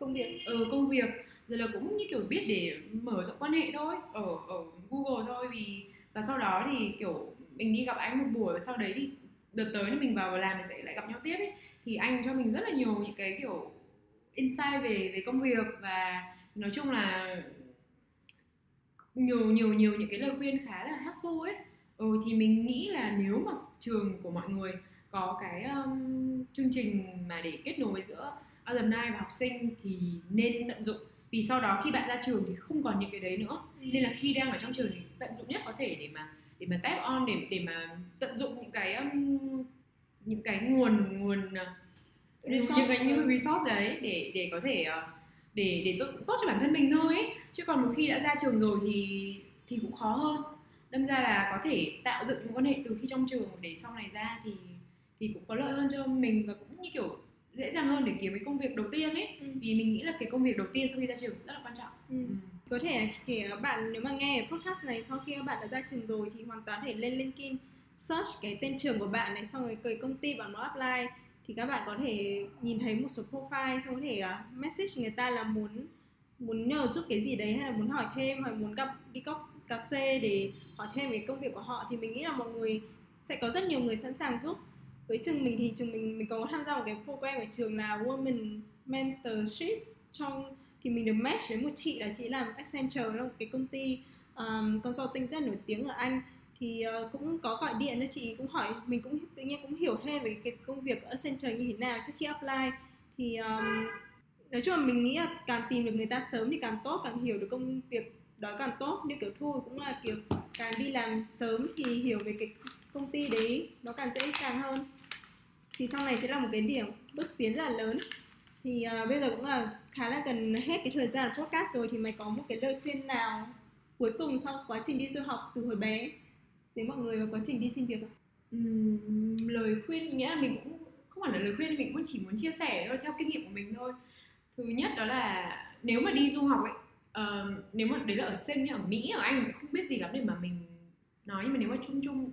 công việc. Ừ, công việc. Rồi là cũng như kiểu biết để mở rộng quan hệ thôi ở ở Google thôi vì và sau đó thì kiểu mình đi gặp anh một buổi và sau đấy thì đợt tới thì mình vào và làm thì sẽ lại gặp nhau tiếp ấy. Thì anh cho mình rất là nhiều những cái kiểu insight về về công việc và nói chung là nhiều nhiều nhiều những cái lời khuyên khá là helpful ấy. Ừ, thì mình nghĩ là nếu mà trường của mọi người có cái um, chương trình mà để kết nối giữa alumni và học sinh thì nên tận dụng. Vì sau đó khi bạn ra trường thì không còn những cái đấy nữa. Nên là khi đang ở trong trường thì tận dụng nhất có thể để mà để mà tap on để để mà tận dụng những cái um, những cái nguồn nguồn uh, Resource. những cái như resource đấy để để có thể uh, để để tốt, tốt cho bản thân mình thôi ấy. chứ còn một khi đã ra trường rồi thì thì cũng khó hơn đâm ra là có thể tạo dựng mối quan hệ từ khi trong trường để sau này ra thì thì cũng có lợi hơn cho mình và cũng như kiểu dễ dàng hơn để kiếm cái công việc đầu tiên ấy Ừ. vì mình nghĩ là cái công việc đầu tiên sau khi ra trường rất là quan trọng Ừ. có thể kể các bạn nếu mà nghe podcast này sau khi các bạn đã ra trường rồi thì hoàn toàn thể lên LinkedIn search cái tên trường của bạn này xong rồi cái công ty bạn muốn apply thì các bạn có thể nhìn thấy một số profile xong có thể uh, message người ta là muốn muốn nhờ giúp cái gì đấy hay là muốn hỏi thêm hoặc muốn gặp đi cốc cà phê để hỏi thêm về công việc của họ. Thì mình nghĩ là mọi người sẽ có rất nhiều người sẵn sàng giúp. Với trường mình thì trường mình mình có tham gia một cái program ở trường là Women Mentorship. Trong thì mình được match với một chị là chị làm Accenture là một cái công ty um, consulting rất nổi tiếng ở Anh thì uh, cũng có gọi điện cho chị cũng hỏi mình cũng tự nhiên cũng hiểu thêm về cái công việc ở Accenture như thế nào trước khi apply. Thì um, nói chung là mình nghĩ là càng tìm được người ta sớm thì càng tốt càng hiểu được công việc đó càng tốt. Như kiểu thôi cũng là kiểu càng đi làm sớm thì hiểu về cái công ty đấy nó càng dễ dàng hơn. Thì sau này sẽ là một cái điểm bước tiến rất là lớn. Thì uh, bây giờ cũng là khá là gần hết cái thời gian podcast rồi thì mày có một cái lời khuyên nào cuối cùng sau quá trình đi du học từ hồi bé? Đến mọi người vào quá trình đi xin việc không? Uhm, lời khuyên nghĩa là mình cũng không hẳn là lời khuyên mình cũng chỉ muốn chia sẻ thôi theo kinh nghiệm của mình thôi. Thứ nhất đó là nếu mà đi du học ấy uh, nếu mà đấy là ở sinh ở mỹ ở anh mình không biết gì lắm để mà mình nói. Nhưng mà nếu mà chung chung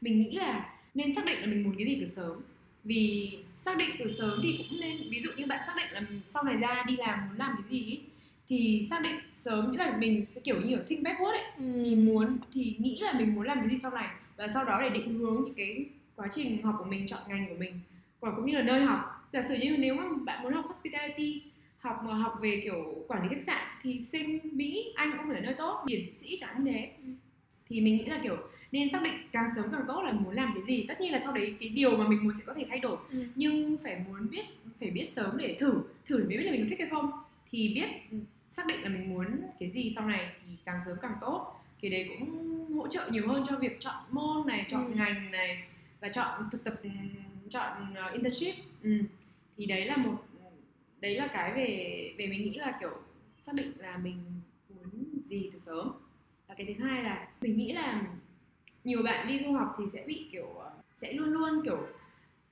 mình nghĩ là nên xác định là mình muốn cái gì từ sớm. Vì xác định từ sớm thì cũng nên ví dụ như bạn xác định là sau này ra đi làm muốn làm cái gì ấy, thì xác định sớm nghĩa là mình sẽ kiểu như ở think backward ấy. Thì muốn thì nghĩ là mình muốn làm cái gì sau này. Và sau đó để định hướng những cái quá trình học của mình chọn ngành của mình. Còn cũng như là nơi học. Giả sử như nếu mà bạn muốn học hospitality học mà học về kiểu quản lý khách sạn thì sinh mỹ anh cũng là nơi tốt điển sĩ chẳng như thế. Thì mình nghĩ là kiểu nên xác định càng sớm càng tốt là muốn làm cái gì. Tất nhiên là sau đấy cái điều mà mình muốn sẽ có thể thay đổi. Ừ. nhưng phải muốn biết phải biết sớm để thử. Thử mới biết là mình có thích hay không. Thì biết xác định là mình muốn cái gì sau này thì càng sớm càng tốt cái đấy cũng hỗ trợ nhiều hơn cho việc chọn môn này chọn Ừ. ngành này và chọn thực tập ừm, chọn ờ, internship ừ. thì đấy là một đấy là cái về về mình nghĩ là kiểu xác định là mình muốn gì từ sớm và cái thứ hai là mình nghĩ là nhiều bạn đi du học thì sẽ bị kiểu ờ, sẽ luôn luôn kiểu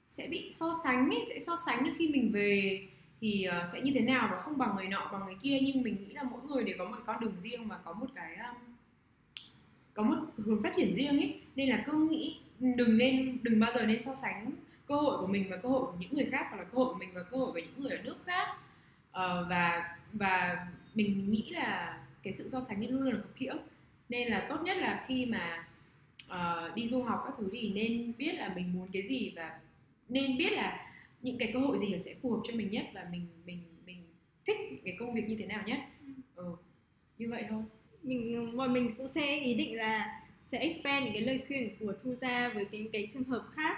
sẽ bị so sánh ấy, sẽ so sánh khi mình về thì ờ, sẽ như thế nào và không bằng người nọ bằng người kia. Nhưng mình nghĩ là mỗi người đều có một con đường riêng và có một cái um, có một hướng phát triển riêng ấy. Nên là cứ nghĩ đừng nên đừng bao giờ nên so sánh cơ hội của mình và cơ hội của những người khác hoặc là cơ hội của mình và cơ hội của những người ở nước khác. Ờ, và và mình nghĩ là cái sự so sánh luôn luôn là khập khiễng nên là tốt nhất là khi mà uh, đi du học các thứ thì nên biết là mình muốn cái gì và nên biết là những cái cơ hội gì là sẽ phù hợp cho mình nhất và mình mình mình thích cái công việc như thế nào nhất. Ừ. như vậy thôi. Mình bọn mình cũng sẽ ý định là sẽ expand những cái lời khuyên của Thu ra với cái cái trường hợp khác.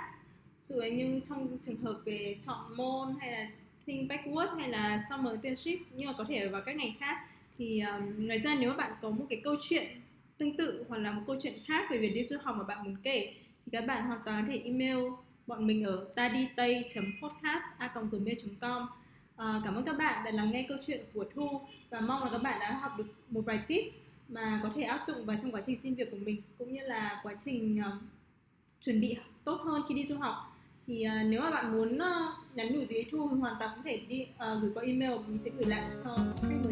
Dụ như trong trường hợp về chọn môn hay là think backward hay là summer internship nhưng mà có thể vào các ngành khác. Thì um, ngoài ra nếu mà bạn có một cái câu chuyện tương tự hoặc là một câu chuyện khác về việc đi du học mà bạn muốn kể thì các bạn hoàn toàn có thể email bọn mình ở taditay.podcast.gmail.com à, ờ, Cảm ơn các bạn đã lắng nghe câu chuyện của Thu và mong là các bạn đã học được một vài tips mà có thể áp dụng vào trong quá trình xin việc của mình cũng như là quá trình uh, chuẩn bị tốt hơn khi đi du học. Thì uh, nếu mà bạn muốn uh, nhắn nhủ gì với Thu hoàn toàn có thể đi uh, gửi qua email mình sẽ gửi lại cho khách